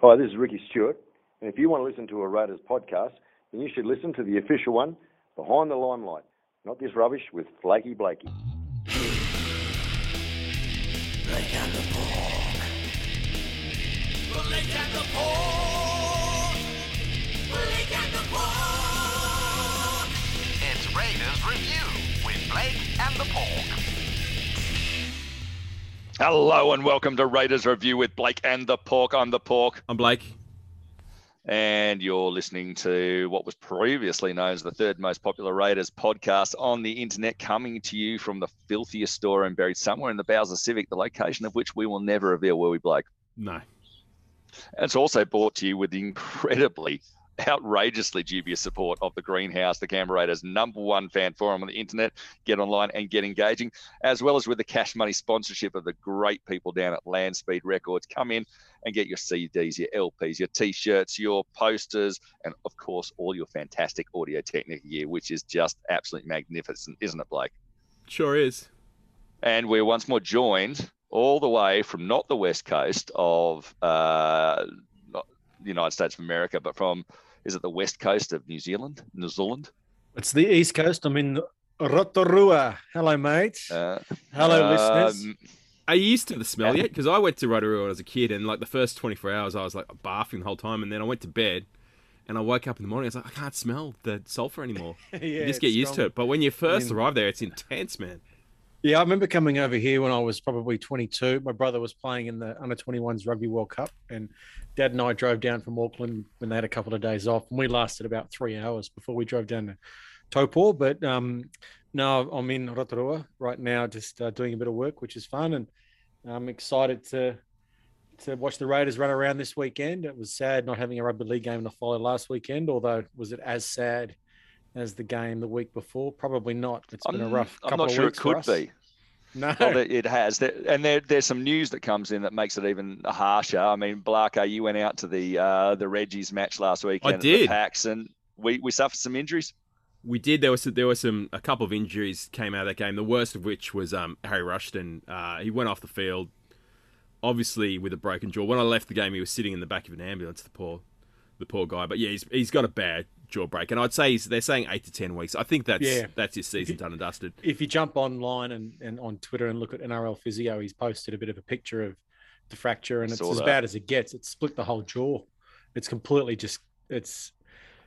Hi, this is Ricky Stewart. And if you want to listen to a Raiders podcast, then you should listen to the official one, Behind the Limelight. Not this rubbish with Flaky Blakey. Blake and the Pork. Blake and the Pork. Blake and the Pork. It's Raiders Review with Blake and the Pork. Hello and welcome to Raiders Review with Blake and the Pork. I'm the Pork, I'm Blake. and you're listening to what was previously known as the third most popular Raiders podcast on the internet, coming to you from the filthiest store and buried somewhere in the bowels of Civic, the location of which we will never reveal, will we, Blake? No. And it's also brought to you with the incredibly, outrageously dubious support of the Greenhouse, the Canberra Raiders' number one fan forum on the internet. Get online and get engaging, as well as with the cash money sponsorship of the great people down at Landspeed Records. Come in and get your CDs, your LPs, your T-shirts, your posters, and of course all your fantastic Audio Technica gear, which is just absolutely magnificent, isn't it, Blake? Sure is. And we're once more joined all the way from not the west coast of uh, not the United States of America, but from is it the west coast of New Zealand, New Zealand? It's the East Coast. I'm in Rotorua. Hello, mate. Uh, Hello, listeners. um, Are you used to the smell yet? Because I went to Rotorua when I was a kid, and like the first 24 hours, I was like barfing the whole time, and then I went to bed, and I woke up in the morning. I was like, I can't smell the sulfur anymore. yeah, you just get it's used to it. But when you first mean- arrive there, it's intense, man. Yeah, I remember coming over here when I was probably 22. My brother was playing in the under 21s Rugby World Cup, and Dad and I drove down from Auckland when they had a couple of days off, and we lasted about three hours before we drove down to Taupo. But um, no, I'm in Rotorua right now, just uh, doing a bit of work, which is fun, and I'm excited to to watch the Raiders run around this weekend. It was sad not having a rugby league game to follow last weekend, although was it as sad as the game the week before? Probably not. It's been a I'm, rough I'm couple not of sure it could be. No, Well, it it has, and there, there's some news that comes in that makes it even harsher. I mean, Blarko, you went out to the uh, the Reggie's match last weekend. at the did. Packs, and we, we suffered some injuries. We did. There was there were some a couple of injuries came out of that game. The worst of which was um, Harry Rushton. Uh, he went off the field, obviously with a broken jaw. When I left the game, he was sitting in the back of an ambulance. The poor, the poor guy. But yeah, he's he's got a bad jaw break, and I'd say he's, they're saying eight to ten weeks. I think that's Yeah. that's his season done and dusted. if you jump online and, and on Twitter and look at NRL Physio, he's posted a bit of a picture of the fracture, and it's Saw as that. bad as it gets. It's split the whole jaw. It's completely just. It's.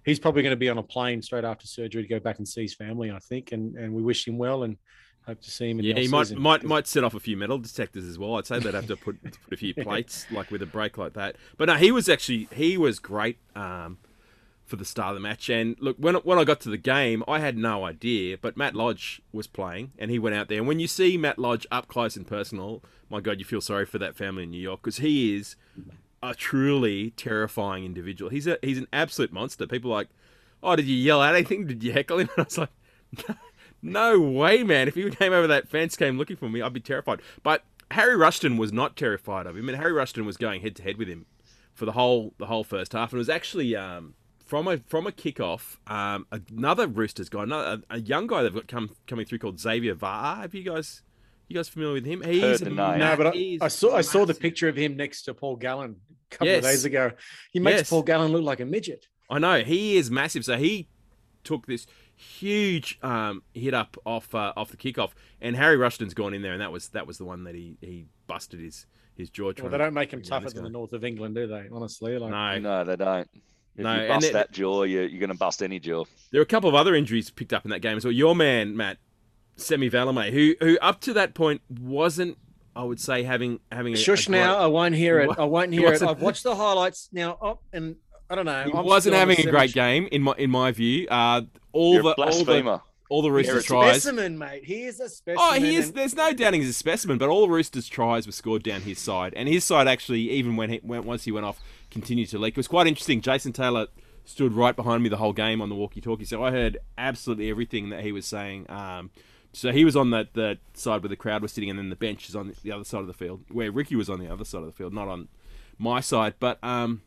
He's probably going to be on a plane straight after surgery to go back and see his family. I think, and and we wish him well and hope to see him in Yeah, the he might off-season. might might set off a few metal detectors as well. I'd say they'd have to put put a few plates like with a break like that. But no, he was actually he was great um, for the start of the match. And look, when when I got to the game, I had no idea, but Matt Lodge was playing, and he went out there. And when you see Matt Lodge up close and personal, my God, you feel sorry for that family in New York because he is a truly terrifying individual. He's a he's an absolute monster. People like, oh, did you yell at anything? Did you heckle him? And I was like, no way, man. If he came over that fence, came looking for me, I'd be terrified. But Harry Rushton was not terrified of him, and Harry Rushton was going head to head with him for the whole the whole first half, and it was actually um, from a from a kickoff. Um, another Roosters guy, another, a, a young guy they've got come coming through called Xavier Var. Have you guys you guys familiar with him? He's Heard the name. No, but I, I saw I saw the picture of him next to Paul Gallen a couple Yes. of days ago. He makes Yes. Paul Gallen look like a midget. I know he is massive. So he took this huge um, hit up off uh, off the kickoff, and Harry Rushton's gone in there, and that was that was the one that he, he busted his his jaw. Well, they don't make him tougher this than the north of England, do they? Honestly, like No, No, they don't. If No, you bust it- that jaw, you're, you're going to bust any jaw. there were a couple of other injuries picked up in that game as well. Your man Matt Semi Valemei, who who up to that point wasn't, I would say, having having a, Shush a now, I won't hear it. I won't hear it. I've watched the highlights now, oh, and I don't know. he I'm wasn't still on the having a great semi- game in my in my view. Uh, all You're the a all the blasphemer. all the He's Roosters a tries. specimen, mate. He is a specimen. Oh, he is. and- There's no doubting he's a specimen, but all the Roosters' tries were scored down his side, and his side actually, even when he went once he went off, continued to leak. It was quite interesting. Jason Taylor stood right behind me the whole game on the walkie-talkie, so I heard absolutely everything that he was saying. Um, so he was on that the side where the crowd was sitting, and then the bench is on the other side of the field, where Ricky was on the other side of the field, not on my side. But um,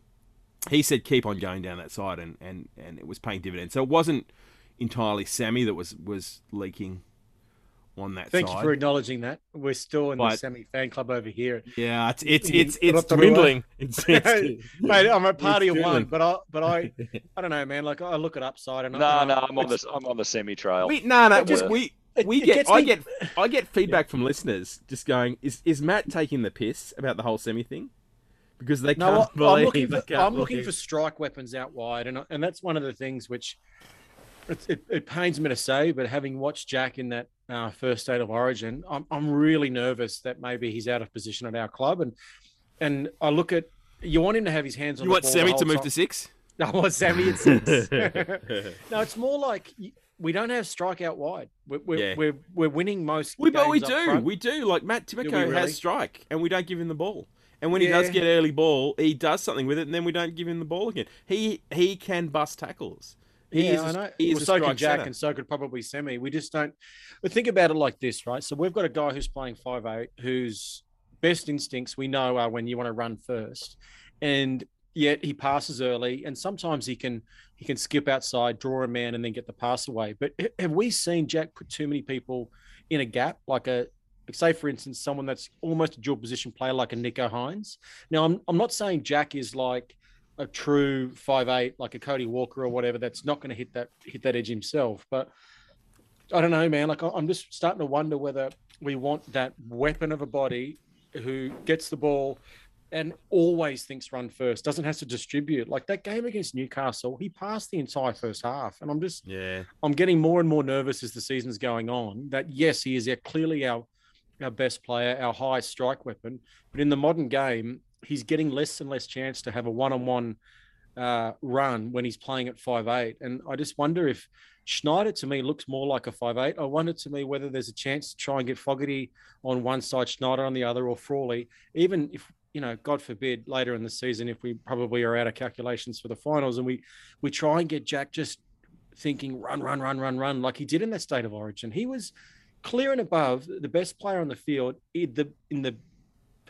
he said keep on going down that side, and, and, and it was paying dividends. So it wasn't entirely Sammy that was was leaking on that Thank side. you for acknowledging that. We're still in the semi fan club over here. Yeah, it's it's it's, it's dwindling. It's, it's, Mate, I'm a party of It's one, but I but I I don't know, man. Like I look at upside and No, I, no, I'm on it's- the I'm on the semi trail. we, no, no, just- we it- we it get gets I me- get I get feedback from listeners just going, is is Matt taking the piss about the whole semi thing? Because they No, can't I- believe I'm looking for can't I'm looking for strike weapons out wide, and and that's one of the things which it's, it it pains me to say, but having watched Jack in that uh, first state of origin, I'm I'm really nervous that maybe he's out of position at our club, and and I look at you want him to have his hands on You the want ball Sammy whole to move time. to six? No, I want Sammy at six. no, it's more like we don't have strike out wide. We're we're, Yeah. we're, we're winning most. We but we games up do, front. we do. Like Matt we Timoko really? has strike, and we don't give him the ball. And when he does get early ball, he does something with it, and then we don't give him the ball again. He he can bust tackles. He yeah, is I know. he is well, so strike Jack, centre. and so could probably Semi. We just don't. But think about it like this, right? So we've got a guy who's playing five eight, whose best instincts we know are when you want to run first, and yet he passes early, and sometimes he can he can skip outside, draw a man, and then get the pass away. But have we seen Jack put too many people in a gap, like a say for instance someone that's almost a dual position player like a Nicho Hynes? Now I'm I'm not saying Jack is like a true five eight like a Cody Walker or whatever that's not going to hit that hit that edge himself. But I don't know, man. Like I'm just starting to wonder whether we want that weapon of a body who gets the ball and always thinks run first, doesn't have to distribute. Like that game against Newcastle, he passed the entire first half, and I'm just Yeah, I'm getting more and more nervous as the season's going on. That yes, he is our, clearly our our best player, our highest strike weapon, but in the modern game, he's getting less and less chance to have a one-on-one uh, run when he's playing at five eight. And I just wonder if Schneider to me looks more like a five eight. I wonder to me whether there's a chance to try and get Fogarty on one side, Schneider on the other, or Frawley. Even if you know, God forbid, later in the season, if we probably are out of calculations for the finals, and we we try and get Jack just thinking run, run, run, run, run, like he did in that state of origin. He was clear and above the best player on the field in the in the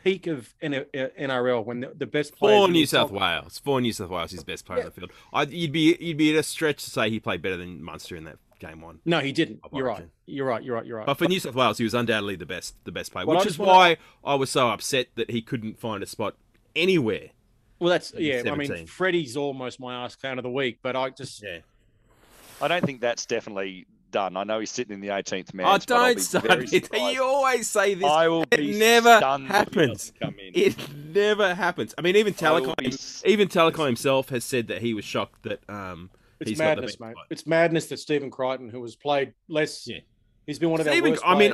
peak of NRL uh, when the, the best player for New South Wales, for New South Wales, his best player on the field. I, you'd be you'd be at a stretch to say he played better than Munster in that game one. No, he didn't. You're right. You're right. You're right. You're right. But for New South Wales, he was undoubtedly the best the best player, Well, which is just wanna- why I was so upset that he couldn't find a spot anywhere. well, that's in yeah. I mean, 17. Freddie's almost my ask fan of the week, but I just Yeah. I don't think that's definitely done. I know he's sitting in the 18th man. Oh, don't start it. You always say this. I will it be never stunned if he happens. come in. It never happens. I mean, even I will Telecom, be even Telecom himself has said that he was shocked that um, it's he's got the madness, mate. spot. It's madness that Stephen Crichton, who has played less, Yeah. he's been one of our Stephen- worst I mean.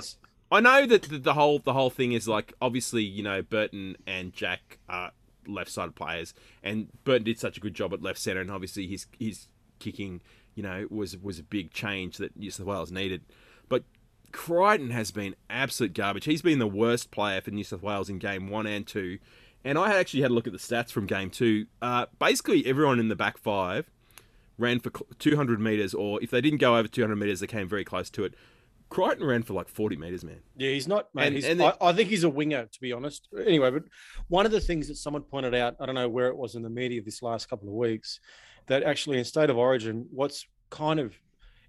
I know that the, the whole the whole thing is like obviously you know Burton and Jack are left sided players, and Burton did such a good job at left centre, and obviously his his kicking you know was was a big change that New South Wales needed, but. Crichton has been absolute garbage. He's been the worst player for New South Wales in game one and two. And I actually had a look at the stats from game two. Uh, basically, everyone in the back five ran for 200 metres, or if they didn't go over 200 metres, they came very close to it. Crichton ran for like 40 metres, man. Yeah, he's not, mate. And- he's, and I, I think he's a winger, to be honest. Anyway, but one of the things that someone pointed out, I don't know where it was in the media this last couple of weeks, that actually in state of origin, what's kind of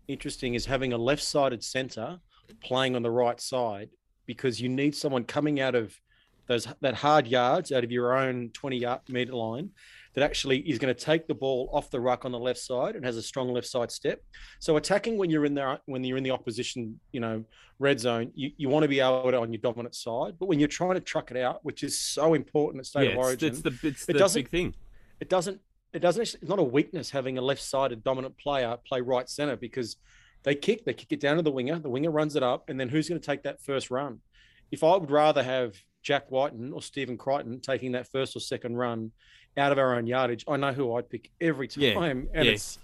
interesting is having a left-sided centre playing on the right side because you need someone coming out of those that hard yards out of your own 20 yard meter line that actually is going to take the ball off the ruck on the left side and has a strong left side step. So attacking when you're in there, when you're in the opposition, you know, red zone, you, you want to be able to on your dominant side. But when you're trying to truck it out, which is so important at state yeah, of origin, it's the it's it the big thing. it doesn't it doesn't actually, it's not a weakness having a left-sided dominant player play right center because they kick they kick it down to the winger the winger runs it up and then who's going to take that first run if i would rather have jack Wighton or stephen crichton taking that first or second run out of our own yardage i know who i'd pick every time. Yeah, and yeah. it's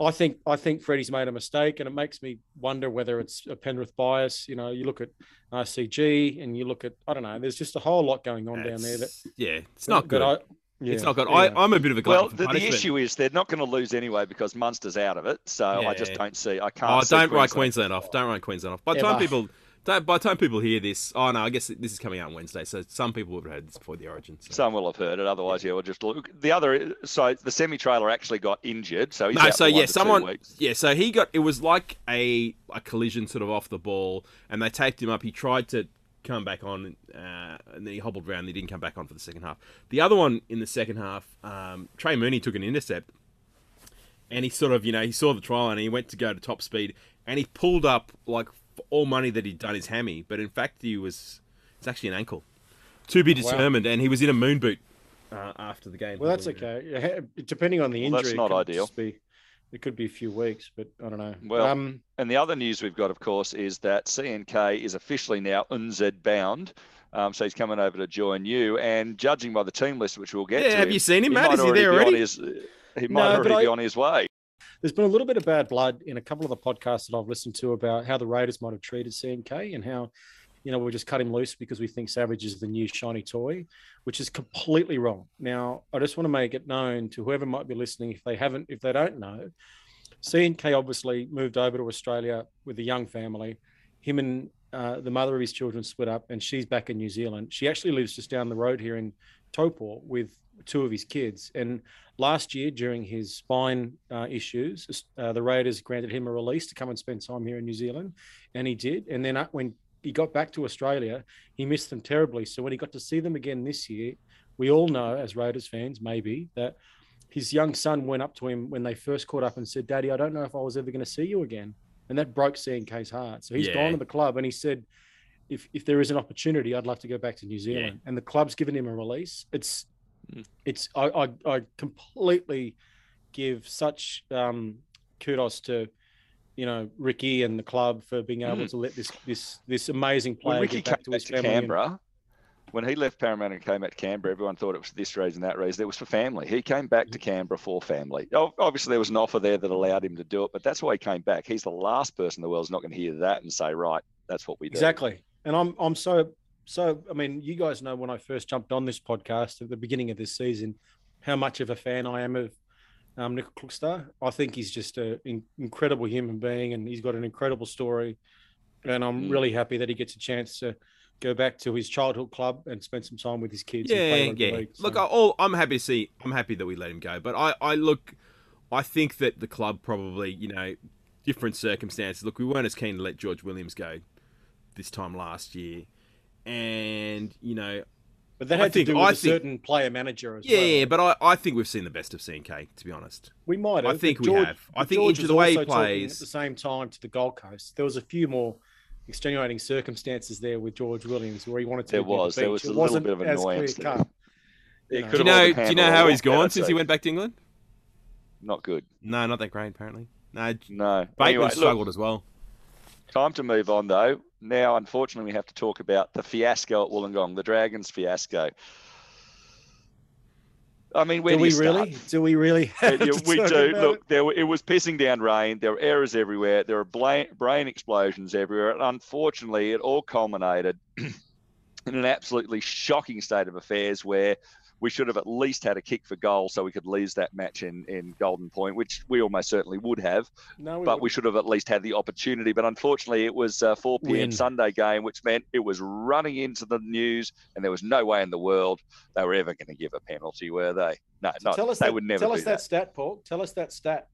I think I think Freddie's made a mistake, and it makes me wonder whether it's a Penrith bias. You know, you look at RCG and you look at I don't know. There's just a whole lot going on down there that yeah, it's not good. I, yeah, it's not good. anyway. I, I'm a bit of a Well, for the, the issue is they're not going to lose anyway because Munster's out of it. So I just don't see. I oh, can't. Oh, see don't write Queensland. Queensland off. Don't write Queensland off. By the time people Don't- By the time people hear this, oh no, I guess this is coming out on Wednesday, so some people would have heard this before the Origin. So. Some will have heard it. Otherwise, yeah, we'll just look. The other, so the semi-trailer actually got injured. So he's no, out so yeah, someone, yeah, so he got it was like a a collision sort of off the ball, and they taped him up. He tried to come back on, uh, and then he hobbled around. And he didn't come back on for the second half. The other one in the second half, um, Trey Mooney took an intercept, and he sort of, you know, he saw the trial and he went to go to top speed, and he pulled up like for all money that he'd done his hammy, but in fact he was it's actually an ankle, to be Wow. determined, and he was in a moon boot uh, after the game. Well, that's okay. Depending on the Well, injury, that's not it ideal. just Be, it could be a few weeks, but I don't know. Well, um, And the other news we've got, of course, is that CNK is officially now NZ bound. Um, so he's coming over to join you. And judging by the team list, which we'll get Yeah, to, have you seen him, Matt? might Is he there be on already? his- he might No, already but be I- on his way. there's been a little bit of bad blood in a couple of the podcasts that I've listened to about how the Raiders might have treated CNK and how, you know, we just cut him loose because we think Savage is the new shiny toy, which is completely wrong. Now, I just want to make it known to whoever might be listening, if they haven't, if they don't know, CNK obviously moved over to Australia with a young family. Him and uh, the mother of his children split up, and she's back in New Zealand. She actually lives just down the road here in Taupo with two of his kids. And last year, during his spine uh, issues, uh, the Raiders granted him a release to come and spend time here in New Zealand, and he did. And then when he got back to Australia, he missed them terribly. So when he got to see them again this year, we all know as Raiders fans, maybe that his young son went up to him when they first caught up and said, "Daddy, I don't know if I was ever going to see you again," and that broke CNK's heart. So he's Yeah. gone to the club and he said. If, if there is an opportunity, I'd love to go back to New Zealand. And the club's given him a release. It's Mm. it's I, I I completely give such um, kudos to you know Ricky and the club for being able Mm. to let this this this amazing When player Ricky get back to back his to family. and- Canberra, when he left Parramatta and came back to Canberra, everyone thought it was this reason, that reason. It was for family. He came back to. Canberra for family. Ob- Obviously, there was an offer there that allowed him to do it, but that's why he came back. He's the last person in the world's not going to hear that and say, right, that's what we do. Exactly. And I'm I'm so so I mean, you guys know when I first jumped on this podcast at the beginning of this season, how much of a fan I am of um, Nick Nicoll-Klokstad. I think he's just an in, incredible human being, and he's got an incredible story. And I'm Mm. really happy that he gets a chance to go back to his childhood club and spend some time with his kids. and play Yeah, yeah. league. Look, I, all, I'm happy to see. I'm happy that we let him go, but I, I look. I think that the club probably, you know, different circumstances. Look, we weren't as keen to let George Williams go this time last year, and you know, but that I had think- to do with I a think- certain player manager as yeah, well. yeah. But I, I think we've seen the best of CNK, to be honest. We might have. I think but we have. I think George into the way he also talking plays- at the same time to the Gold Coast. There was a few more extenuating circumstances there with George Williams where he wanted to. There leave the was. There beach. was It a little wasn't bit of as annoyance clear there. cut. You know. Do you know? Do you know how he's gone since he went back to England? Not good. No, not that great. Apparently, no. No. Bateman Anyway, look, struggled as well. Time to move on, though. Now, unfortunately, we have to talk about the fiasco at Wollongong, the Dragons fiasco. I mean, where Do do, we really? Do we really? Yeah, Have yeah, to we do. Look, it? there were, it was pissing down rain. There were errors everywhere. There were brain, brain explosions everywhere. And unfortunately, it all culminated in an absolutely shocking state of affairs where we should have at least had a kick for goal so we could lose that match in, in Golden Point, which we almost certainly would have. No, but we should have at least had the opportunity. But unfortunately, it was a 4 p.m. Win. Sunday game, which meant it was running into the news, and there was no way in the world they were ever going to give a penalty, were they? No, not, tell us they that, would never tell do us that. stat, Paul. Tell us that stat.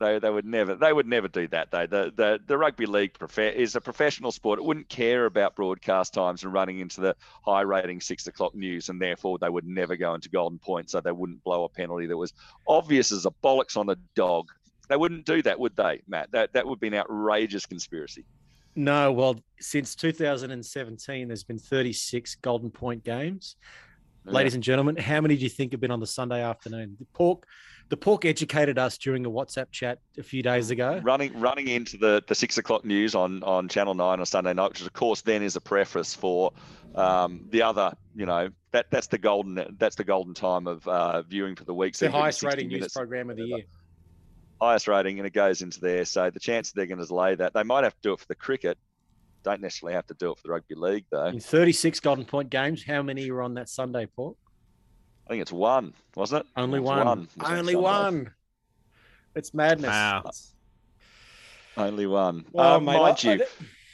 They, they would never they would never do that though. The the, the rugby league prof- is a professional sport. It wouldn't care about broadcast times and running into the high rating six o'clock news, and therefore they would never go into golden point, so they wouldn't blow a penalty that was obvious as a bollocks on a dog. They wouldn't do that, would they, Matt? That that would be an outrageous conspiracy. No, well, since 2017, there's been 36 Golden Point games. Ladies and gentlemen, how many do you think have been on the Sunday afternoon? The pork, the pork educated us during a WhatsApp chat a few days ago. running running into the, the six o'clock news on, on Channel Nine on Sunday night, which of course then is a preface for um, the other. You know that that's the golden that's the golden time of uh, viewing for the week. So the highest 60 rating news program of the year. highest rating, and it goes into there. So the chances they're going to delay that, they might have to do it for the cricket. Don't necessarily have to do it for the rugby league though. In 36 Golden Point games, how many were on that Sunday, Pork? I think it's one, wasn't it? Only It was one. It was on Only Sunday. one. It's madness. Wow. It's- Only one. Well, mate, mind I- I you,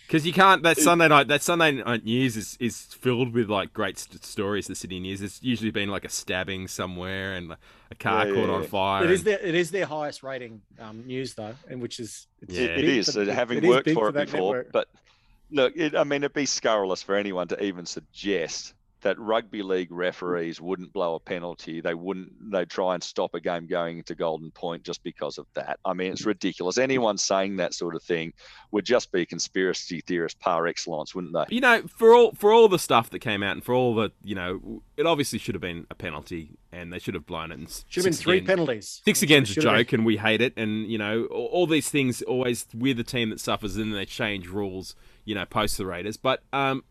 Because you can't. That Sunday night, that Sunday night news is, is filled with like great st- stories. The city news. It's usually been like a stabbing somewhere and a car Yeah, caught yeah, on yeah. fire. It is and- their it is their highest rating um, news though, and which is it's Yeah. It big is, for- having it is worked big for it before. network. But look, it, I mean, it'd be scurrilous for anyone to even suggest that rugby league referees wouldn't blow a penalty. They wouldn't. They'd try and stop a game going to Golden Point just because of that. I mean, it's ridiculous. Anyone saying that sort of thing would just be conspiracy theorist par excellence, wouldn't they? You know, for all for all the stuff that came out and for all the you know, it obviously should have been a penalty and they should have blown it. And should have been three again- penalties. Six again's a Should have been. joke, and we hate it. And you know, all, all these things always we're the team that suffers, and then they change rules. You know, post the Raiders, but um,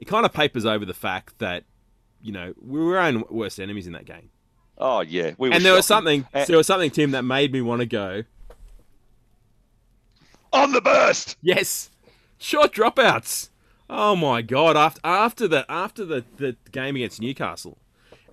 it kind of papers over the fact that you know we were our own worst enemies in that game. Oh yeah, we were and there was something, And- there was something, Tim, that made me want to go. on the burst. Yes, short dropouts. Oh my god! After after the after the, the game against Newcastle,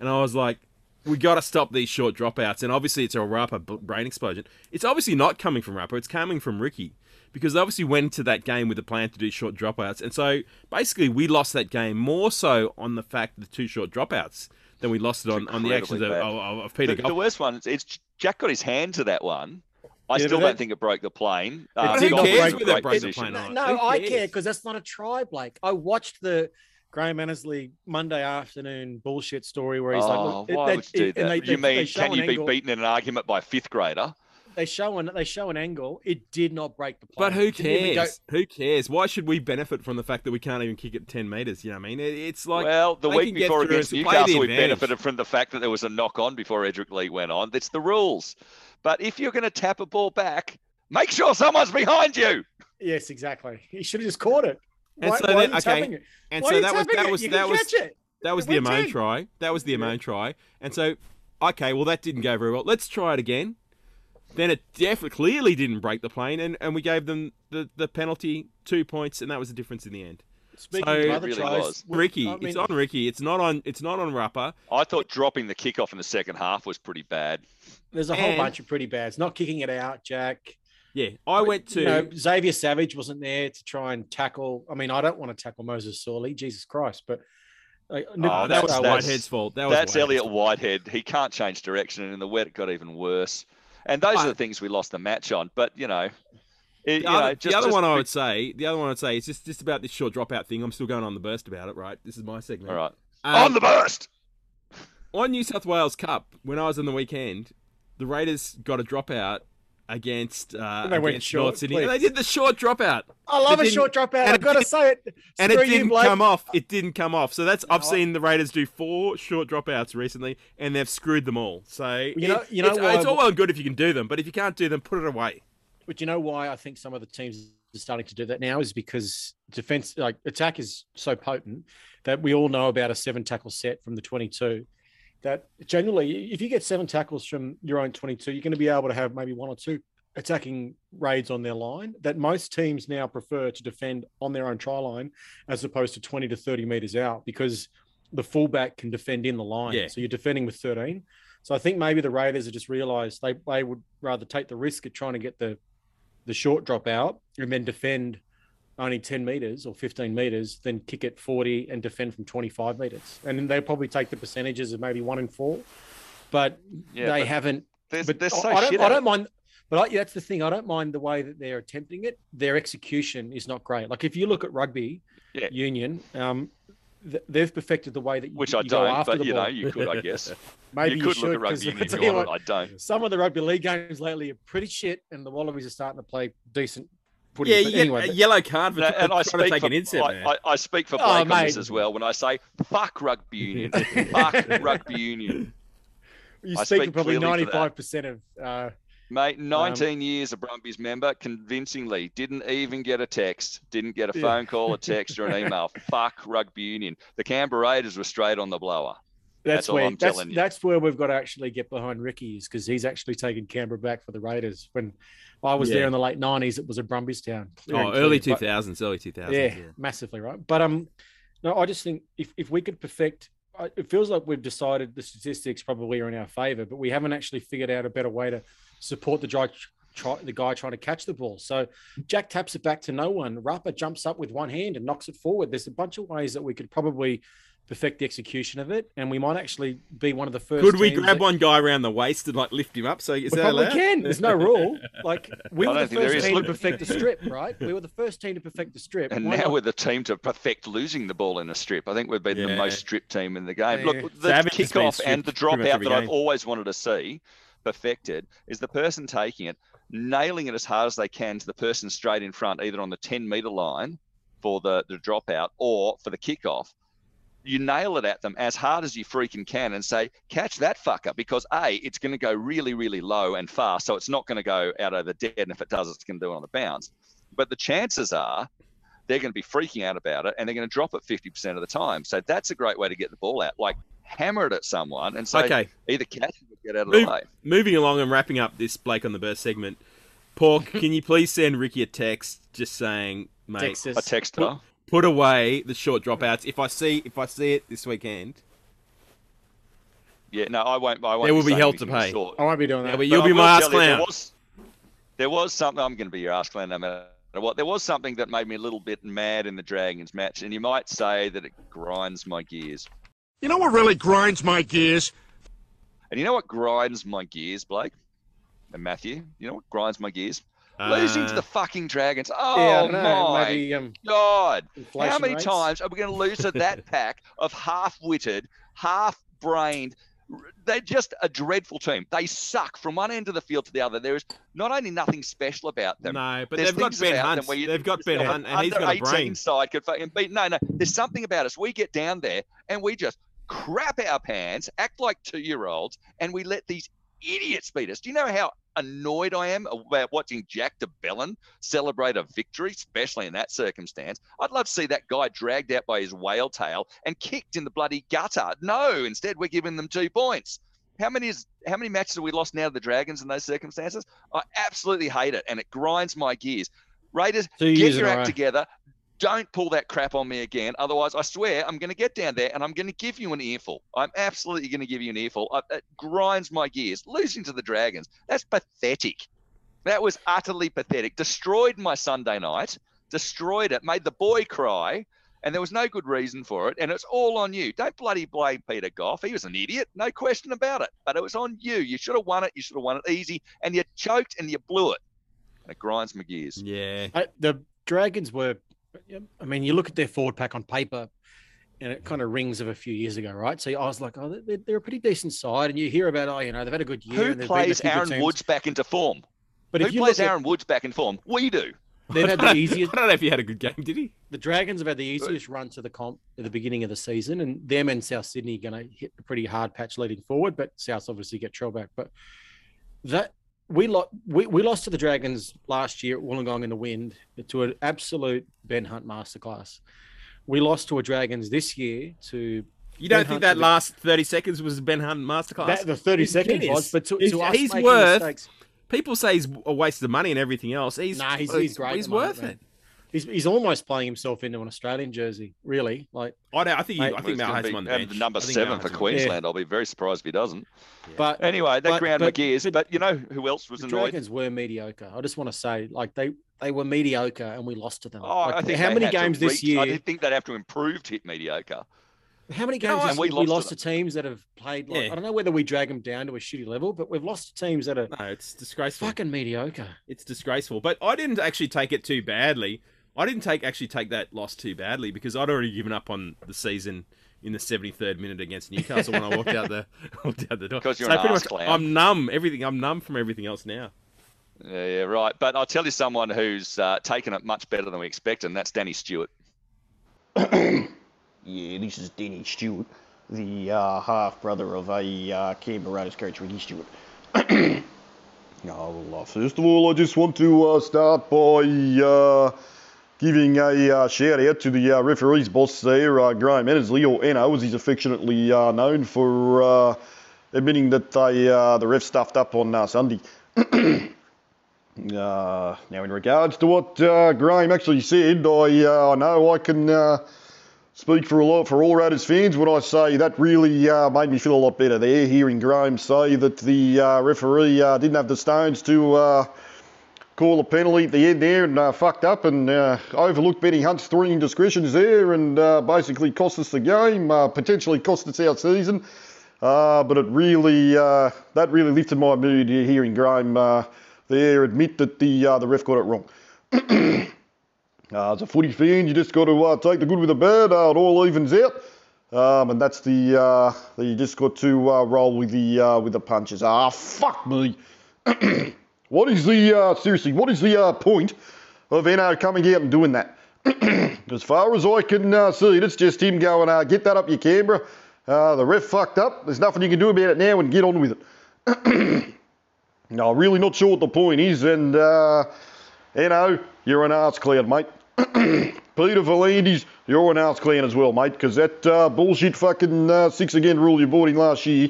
and I was like, we got to stop these short dropouts. And obviously, it's a Rapper brain explosion. It's obviously not coming from Rapper. It's coming from Ricky because they obviously went to that game with a plan to do short dropouts. And so basically, we lost that game more so on the fact of the two short dropouts than we lost it on, on the actions of, of, of, of Peter The, the worst one is it's Jack got his hand to that one. I Yeah, still don't think it broke the plane. It Um, did Goff break was in the- a great it- position. plane. No, Who I care because that's not a try, Blake. I watched the Graham Annesley Monday afternoon bullshit story where he's oh, like, look, why they- would you do that? they- you they- they mean show can you be angle- beaten in an argument by a fifth grader? They show an they show an angle. It did not break the plane. But who It go- cares? Who cares? Why should we benefit from the fact that we can't even kick it ten meters? You know what I mean? It, it's like well, the week before against and play the Newcastle, we advantage. benefited from the fact that there was a knock on before Edrick Lee went on. That's the rules. But if you're going to tap a ball back, make sure someone's behind you. Yes, exactly. He should have just caught it. And Why, so why then- are okay, it? And Why so are you that was that it? was You that was catch it. that was the went Amone try. That was the Amone try. And so, okay, well that didn't go very well. Let's try it again. Then it definitely clearly didn't break the plane, and, and we gave them the, the penalty two points, and that was the difference in the end. Speaking So- of It other really tries, was. Ricky, I mean, it's on Ricky. It's not on. It's not on Rapper. I thought dropping the kickoff in the second half was pretty bad. There's a whole bunch of pretty bads. Not kicking it out, Jack. Yeah, I went to. You know, Xavier Savage wasn't there to try and tackle. I mean, I don't want to tackle Moses Suli, Jesus Christ, but like, Oh, that that's- was Whitehead's fault. That was That's Whitehead's Elliot fault. Whitehead. He can't change direction, and in the wet it got even worse. And those I- are the things we lost the match on. But you know, it, The you other, know, just, the other just- one I would say, the other one I'd say is just, just about this short dropout thing. I'm still going on the burst about it, right? This is my segment. All right, Um, on the burst. on New South Wales Cup, when I was on the weekend, the Raiders got a dropout against uh, And they went against short, North Sydney. please. And they did the short dropout, I love It a short dropout. I've got to say it. and Screw it you, didn't Blake. come off. It didn't come off. So that's I've No, seen the Raiders do four short dropouts recently, and they've screwed them all. So You know- you know it's, it's all well and good if you can do them, but if you can't do them, put it away. But you know why I think some of the teams are starting to do that now is because defense, like attack, is so potent that we all know about a seven tackle set from the 22. That generally, if you get seven tackles from your own 22, you're going to be able to have maybe one or two attacking raids on their line. That most teams now prefer to defend on their own try line as opposed to 20 to 30 meters out because the fullback can defend in the line. Yeah. So you're defending with 13. So I think maybe the Raiders have just realised they, they would rather take the risk of trying to get the the short drop out and then defend only 10 meters or 15 meters than kick it 40 and defend from 25 meters. And they probably take the percentages of maybe one in four, but Yeah, they but haven't. They're, But they're so I, don't, shit I don't mind. But I, that's the thing. I don't mind the way that they're attempting it. Their execution is not great. Like if you look at rugby Yeah. union, um, th- they've perfected the way that you, Which you I go don't, after but you ball. know, you could, I guess. Maybe you could should, look at rugby union if you you want. what, I don't. some of the rugby league games lately are pretty shit, and the Wallabies are starting to play decent. Footy. Yeah, But yeah, anyway, a yellow card for No, try- and I trying to speak take for, an inset. I, I, I speak for Oh, Blake on this as well when I say fuck rugby union. fuck rugby union. you I speak for probably clearly for that. ninety-five percent of. Uh, Mate, Um, 19 years a Brumbies member, convincingly, didn't even get a text, didn't get a Yeah. phone call, a text, or an email. Fuck rugby union. The Canberra Raiders were straight on the blower. that's, That's all where I'm that's, telling you. that's where we've got to actually get behind Ricky is because he's actually taken Canberra back for the Raiders. When I was Yeah. there in the late nineties, it was a Brumbies town. oh, early two early two thousands. yeah, massively right. But um, no, I just think if if we could perfect, it feels like we've decided the statistics probably are in our favor, but we haven't actually figured out a better way to support the dry try, the guy trying to catch the ball. So Jack taps it back to no one. Rapper jumps up with one hand and knocks it forward. There's a bunch of ways that we could probably perfect the execution of it, and we might actually be one of the first. Could we teams grab that- one guy around the waist and like lift him up? So is We that probably allowed? can. There's no rule. Like we were the don't think there first team to perfect the strip, right? We were the first team to perfect the strip. And Why now not? we're the team to perfect losing the ball in a strip. I think we've been the most strip team in the game. Yeah. Look, the Savage has kickoff and the pretty much dropout every that I've always wanted to see perfected is the person taking it, nailing it as hard as they can to the person straight in front, either on the 10 meter line for the, the dropout or for the kickoff. You nail it at them as hard as you freaking can and say, catch that fucker, because A, it's going to go really, really low and fast. So it's not going to go out over the dead. And if it does, it's going to do it on the bounce. But the chances are they're going to be freaking out about it and they're going to drop it 50% of the time. So that's a great way to get the ball out. Like hammer it at someone and say, Okay. either catch it or get out of Move- the way. Moving along and wrapping up this Blake on the Burst segment. Pork, can you please send Ricky a text just saying, mate, Texas. A text her. put away the short dropouts. If I see if I see it this weekend, Yeah, no, I won't. I won't There will be saying hell to pay. short. I won't be doing that. but But you'll I be my ass tell you, There clown. was, there was something. I'm going to be your ass clown no matter what. There was something that made me a little bit mad in the Dragons match, and you might say that it grinds my gears. You know what really grinds my gears? And you know what grinds my gears, Blake and Matthew? You know what grinds my gears? Losing to Uh, the fucking Dragons. Oh don't my Maybe um, God! How many rates. times are we going to lose to that pack of half-witted, half-brained? They're just a dreadful team. They suck from one end of the field to the other. There is not only nothing special about them. no, but they've got Ben Hunt. They've got Ben Hunt, and he's got a brain. 18 side could fucking beat. No, no. There's something about us. We get down there and we just crap our pants, act like two-year-olds, and we let these idiots beat us. Do you know how annoyed I am about watching Jack de Belin celebrate a victory, especially in that circumstance? I'd love to see that guy dragged out by his whale tail and kicked in the bloody gutter. No, instead we're giving them two points. How many is how many matches have we lost now to the Dragons in those circumstances? I absolutely hate it, and it grinds my gears. Raiders, Two get your act together. Don't pull that crap on me again. Otherwise, I swear I'm going to get down there and I'm going to give you an earful. I'm absolutely going to give you an earful. I, it grinds my gears. Losing to the Dragons, that's pathetic. That was utterly pathetic. Destroyed my Sunday night. Destroyed it. Made the boy cry. And there was no good reason for it. And it's all on you. Don't bloody blame Peter Gough. He was an idiot. No question about it. But it was on you. You should have won it. You should have won it easy. And you choked and you blew it. And it grinds my gears. Yeah, I, the Dragons were, I mean, you look at their forward pack on paper, and it kind of rings of a few years ago, right? So I was like, oh, they're, they're a pretty decent side, and you hear about, oh, you know, they've had a good year. Who and they've beaten a plays Aaron teams. Woods back into form? But Who if you plays look at- Aaron Woods back in form? We do. they've had the easiest. I don't know if he had a good game. Did he? The Dragons have had the easiest run to the comp at the beginning of the season, and them and South Sydney are going to hit a pretty hard patch leading forward. But South obviously get trail back. But that we lost, we, we lost to the Dragons last year at Wollongong in the wind to an absolute Ben Hunt masterclass. We lost to a Dragons this year to You don't Ben think Hunt that to the- last thirty seconds was Ben Hunt masterclass? that, the thirty He's seconds was, but to, He's- to us he's worth- mistakes, People say he's a waste of money and everything else. He's Nah, he's- he's great He's moment, worth man. It. he's, he's almost playing himself into an Australian jersey. Really, like, I, don't, I think. He, Mate, I think he's Mal gonna has be- him the number seven for has him on the Queensland. I'll be very surprised if he doesn't. but Anyway, that But- ground my but- gears. but- But, you know who else was the annoyed? Dragons were mediocre. I just want to say, like they they were mediocre and we lost to them. Oh, Like, I think how many had to games this reach- I year? didn't think they'd have to improve to hit mediocre. How many You know, games and this we year we lost to to teams that have played? Like, Yeah. I don't know whether we drag them down to a shitty level, but we've lost to teams that are No, it's disgraceful. fucking mediocre. It's disgraceful. But I didn't actually take it too badly. I didn't take actually take that loss too badly because I'd already given up on the season in the 73rd minute against Newcastle when I walked out the walked out the door. 'Cause you're so an pretty much, clown. I'm numb. Everything. I'm numb from everything else now. Yeah, yeah, right. But I'll tell you someone who's uh, taken it much better than we expected, and that's Danny Stewart. Yeah, this is Danny Stewart, the uh, half brother of a uh, Canberra Raiders coach, Ricky Stewart. Oh, well, first of all, I just want to uh, start by uh, giving a uh, shout out to the uh, referee's boss there, uh, Graham Annesley, or Enno, as he's affectionately uh, known, for uh, admitting that they, uh, the ref stuffed up on Sunday. Now, in regards to what Graham actually said, I, I know I can speak for a lot for all Raiders fans when I say that really uh, made me feel a lot better there, hearing Graham say that the uh, referee uh, didn't have the stones to call a penalty at the end there and uh, fucked up and uh, overlooked Benny Hunt's three indiscretions there and uh, basically cost us the game, uh, potentially cost us our season. Uh, but it really, uh, that really lifted my mood hearing Graham there admit that the the ref got it wrong. as a footy fan, you just got to take the good with the bad. It all evens out. Um, and that's the, the you just got to roll with the with the punches. Ah, fuck me. what is the uh, seriously? What is the uh, point of NO coming out and doing that? as far as I can uh, see it, it's just him going, uh, get that up your Canberra. Uh, the ref fucked up. There's nothing you can do about it now and get on with it. no, really not sure what the point is. And, uh, you know, you're an arse clown, mate. Peter V'landys, you're an arse clown as well, mate, because that uh, bullshit fucking uh, six again rule you brought in last year,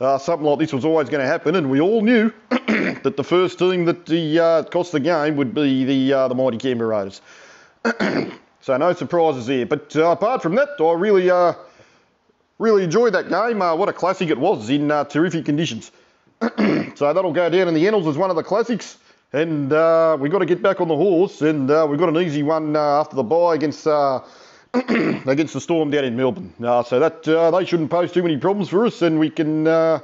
uh, something like this was always going to happen, and we all knew that the first team that the, uh, cost the game would be the uh, the mighty Canberra Raiders. so no surprises there. But uh, apart from that, I really uh, really enjoyed that game. Uh, what a classic it was in terrific conditions. so that'll go down in the annals as one of the classics. And we've got to get back on the horse, and we've got an easy one after the bye against against the Storm down in Melbourne. Uh, so that uh, they shouldn't pose too many problems for us, and we can uh,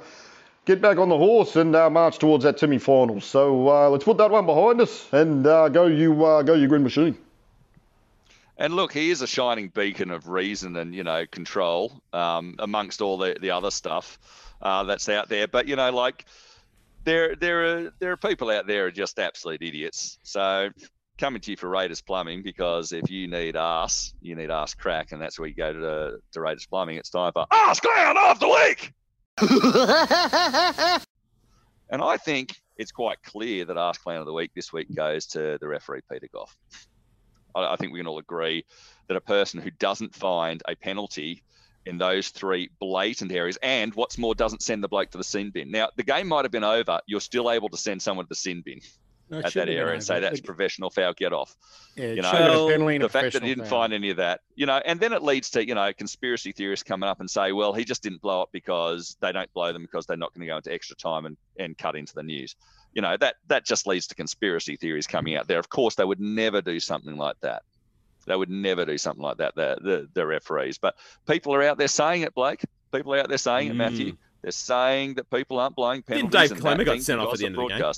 get back on the horse and uh, march towards that semi-final. So uh, let's put that one behind us and uh, go you go you green machine. And look, he is a shining beacon of reason and you know control um, amongst all the, the other stuff that's out there. But you know, like there there are there are people out there who are just absolute idiots. So coming to you for Raiders Plumbing because if you need ass, you need ass crack, and that's where you go to, the, to Raiders Plumbing. It's time for Ass Clown of the Week. and I think it's quite clear that Ask Clown of the Week this week goes to the referee Peter Gough. I, I think we can all agree that a person who doesn't find a penalty in those three blatant areas, and what's more, doesn't send the bloke to the sin bin. Now, the game might have been over. You're still able to send someone to the sin bin No, at that have been area and say that's It- professional foul, get off. yeah, you know, should have been a Well, penalty and a the fact that he didn't foul. find any of that, you know, and then it leads to, you know, conspiracy theorists coming up and say, well, he just didn't blow up because they don't blow them because they're not going to go into extra time and, and cut into the news. You know, that that just leads to conspiracy theories coming out there. Of course, they would never do something like that. They would never do something like that, the, the, the referees. But people are out there saying it, Blake. People are out there saying it, Matthew. Mm. They're saying that people aren't blowing Didn't penalties. Dave and Clemmer got sent off at the end of the game?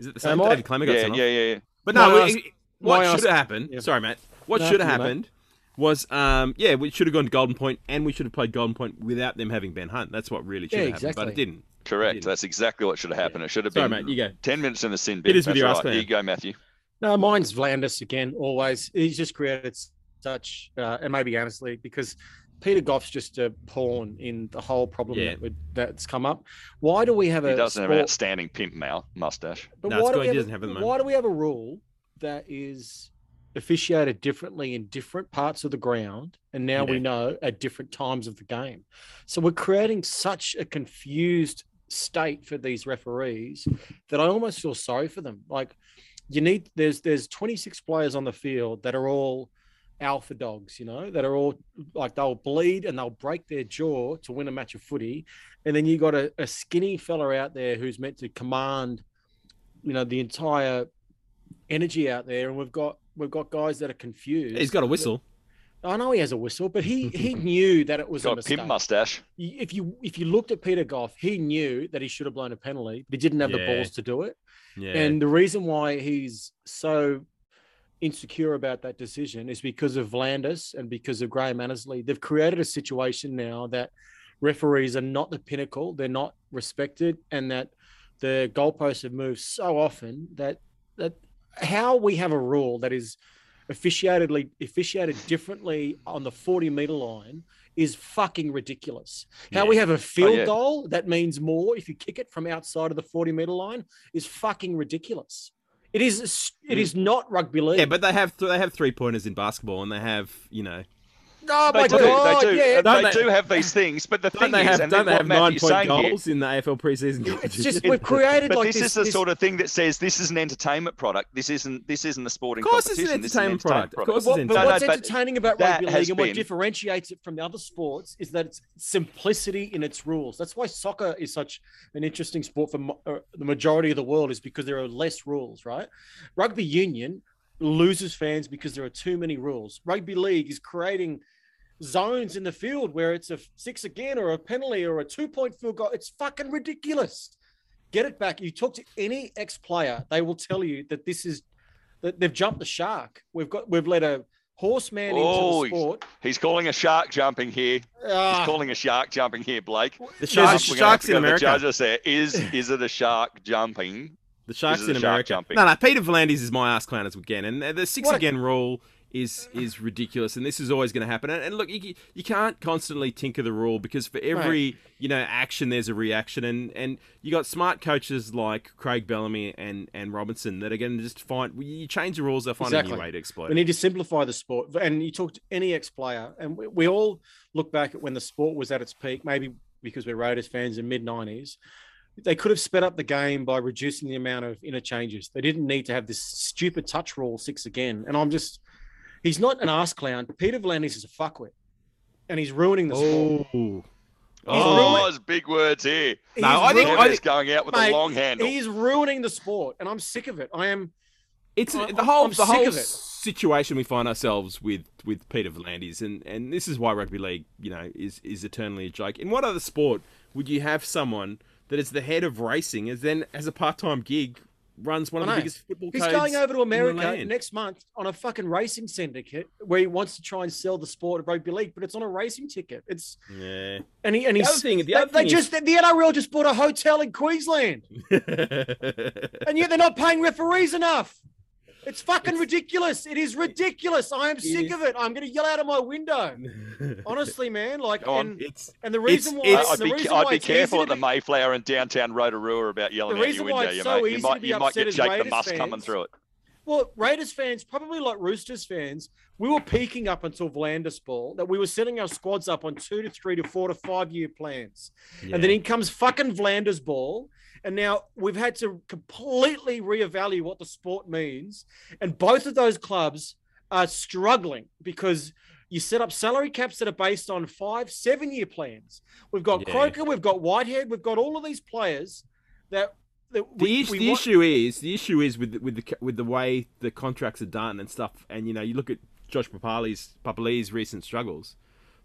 Broadcast. Is it the same? Am I- David Clemmer got Yeah, sent yeah, off. yeah, yeah. But My no, ask- it- what should have happened? yeah. Sorry, Matt. What No, should have you, mate. happened was, um, yeah, we should have gone to Golden Point, and we should have played Golden Point without them having Ben Hunt. That's what really should Yeah, have happened, but it didn't. Correct. didn't. That's exactly what should have happened. It should have Sorry, been mate. You go. 10 minutes in the sin bin. It is with That's your all ass right. Here you go, Matthew. No, mine's V'landys again. Always, he's just created such, uh, and maybe honestly, because Peter Gough's just a pawn in the whole problem Yeah. that would, that's come up. Why do we have He a doesn't have an outstanding pimp mouth mustache. But No, why, do we he have, doesn't have it at why do we have a rule that is officiated differently in different parts of the ground, and now we know at different times of the game? So we're creating such a confused state for these referees that I almost feel sorry for them. Like you need there's there's 26 players on the field that are all alpha dogs, you know, that are all like they'll bleed and they'll break their jaw to win a match of footy. And then you got a, a skinny fella out there who's meant to command, you know, the entire energy out there. And we've got we've got guys that are confused. He's got a whistle. I know he has a whistle, but he he knew that it was a Got a mistake. pimp mustache. If you if you looked at Peter Gough, he knew that he should have blown a penalty, but he didn't have the balls to do it. Yeah. And the reason why he's so insecure about that decision is because of V'landys and because of Graham Annesley. They've created a situation now that referees are not the pinnacle, they're not respected, and that the goalposts have moved so often that that how we have a rule that is officiatedly officiated differently on the 40 meter line is fucking ridiculous. How we have a oh, field yeah. goal that means more if you kick it from outside of the 40 meter line is fucking ridiculous. It is it is mm. not rugby league. yeah, but they have th- they have three pointers in basketball, and they have you know oh They my do, god, they do, yeah. Don't they they- do have these things, but the thing they is, have, and don't they what have nine Matthew's point saying here, goals in the AFL preseason It's just we've created But like this, this is the sort of thing that says this is an entertainment product. This isn't this isn't a sporting Of course it's an competition. This is entertainment product. Of course What, it's but No, no, what's but entertaining about rugby league and what differentiates it from the other sports is that it's simplicity in its rules. That's why soccer is such an interesting sport for mo- uh, the majority of the world, is because there are less rules, right? Rugby union loses fans because there are too many rules. Rugby league is creating zones in the field where it's a six again or a penalty or a two point field goal. It's fucking ridiculous. Get it back. You talk to any ex player, they will tell you that this is that they've jumped the shark. We've got we've let a horseman Oh, into the sport. He's calling a shark jumping here. Ah, He's calling a shark jumping here, Blake. The There's sharks, We're gonna have sharks in go to the America. Judges there. Is is it a shark jumping? The sharks This is in a shark America. jumping. No, no. Peter V'landys is my ass clowners again, and the six What a- again rule is is ridiculous, and this is always going to happen. And, and look, you, you can't constantly tinker the rule because for every you know action, there's a reaction, and and you got smart coaches like Craig Bellamy and and Robinson that are going to just find you change the rules, they'll find a new way to exploit. We need to simplify the sport. And you talk to any ex player, and we, we all look back at when the sport was at its peak, maybe because we're Raiders fans in mid 90s. They could have sped up the game by reducing the amount of interchanges. They didn't need to have this stupid touch rule six again. And I'm just, he's not an ass clown. Peter V'landys is a fuckwit, and he's ruining the sport. Oh, Oh, ruining- there's big words here. He's No, I think- ruining- He's going out with Mate, a long handle. He's ruining the sport, and I'm sick of it. I am. It's I- the whole I'm the whole situation we find ourselves with with Peter V'landys, and and this is why rugby league, you know, is is eternally a joke. In what other sport would you have someone that is the head of racing, as then as a part time gig runs one of the biggest football He's going over to America next month on a fucking racing syndicate where he wants to try and sell the sport of rugby league, but it's on a racing ticket. It's Yeah. and he and The he's other thing, the they, other they thing just the NRL just bought a hotel in Queensland, and yet they're not paying referees enough. It's fucking ridiculous. It is ridiculous. I am sick is. of it. I'm going to yell out of my window. Honestly, man. Like, on. and, it's and the reason why it's- I'd be, reason I'd why be it's careful at the Mayflower and downtown Rotorua about yelling The out your window. You, so mate. you might, you might get as Jake the Raiders Musk coming through it. Well, Raiders fans, probably like Roosters fans, we were peaking up until V'landys ball that we were setting our squads up on two to three to four to five year plans. And then in comes fucking V'landys ball. And now we've had to completely reevaluate what the sport means. And both of those clubs are struggling because you set up salary caps that are based on five, seven year plans. We've got Yeah. Croker, we've got Whitehead, we've got all of these players that. that the, we, is- we the want- issue is the issue is with the- with the with the way the contracts are done and stuff. And you know, you look at Josh Papali's Papali's recent struggles.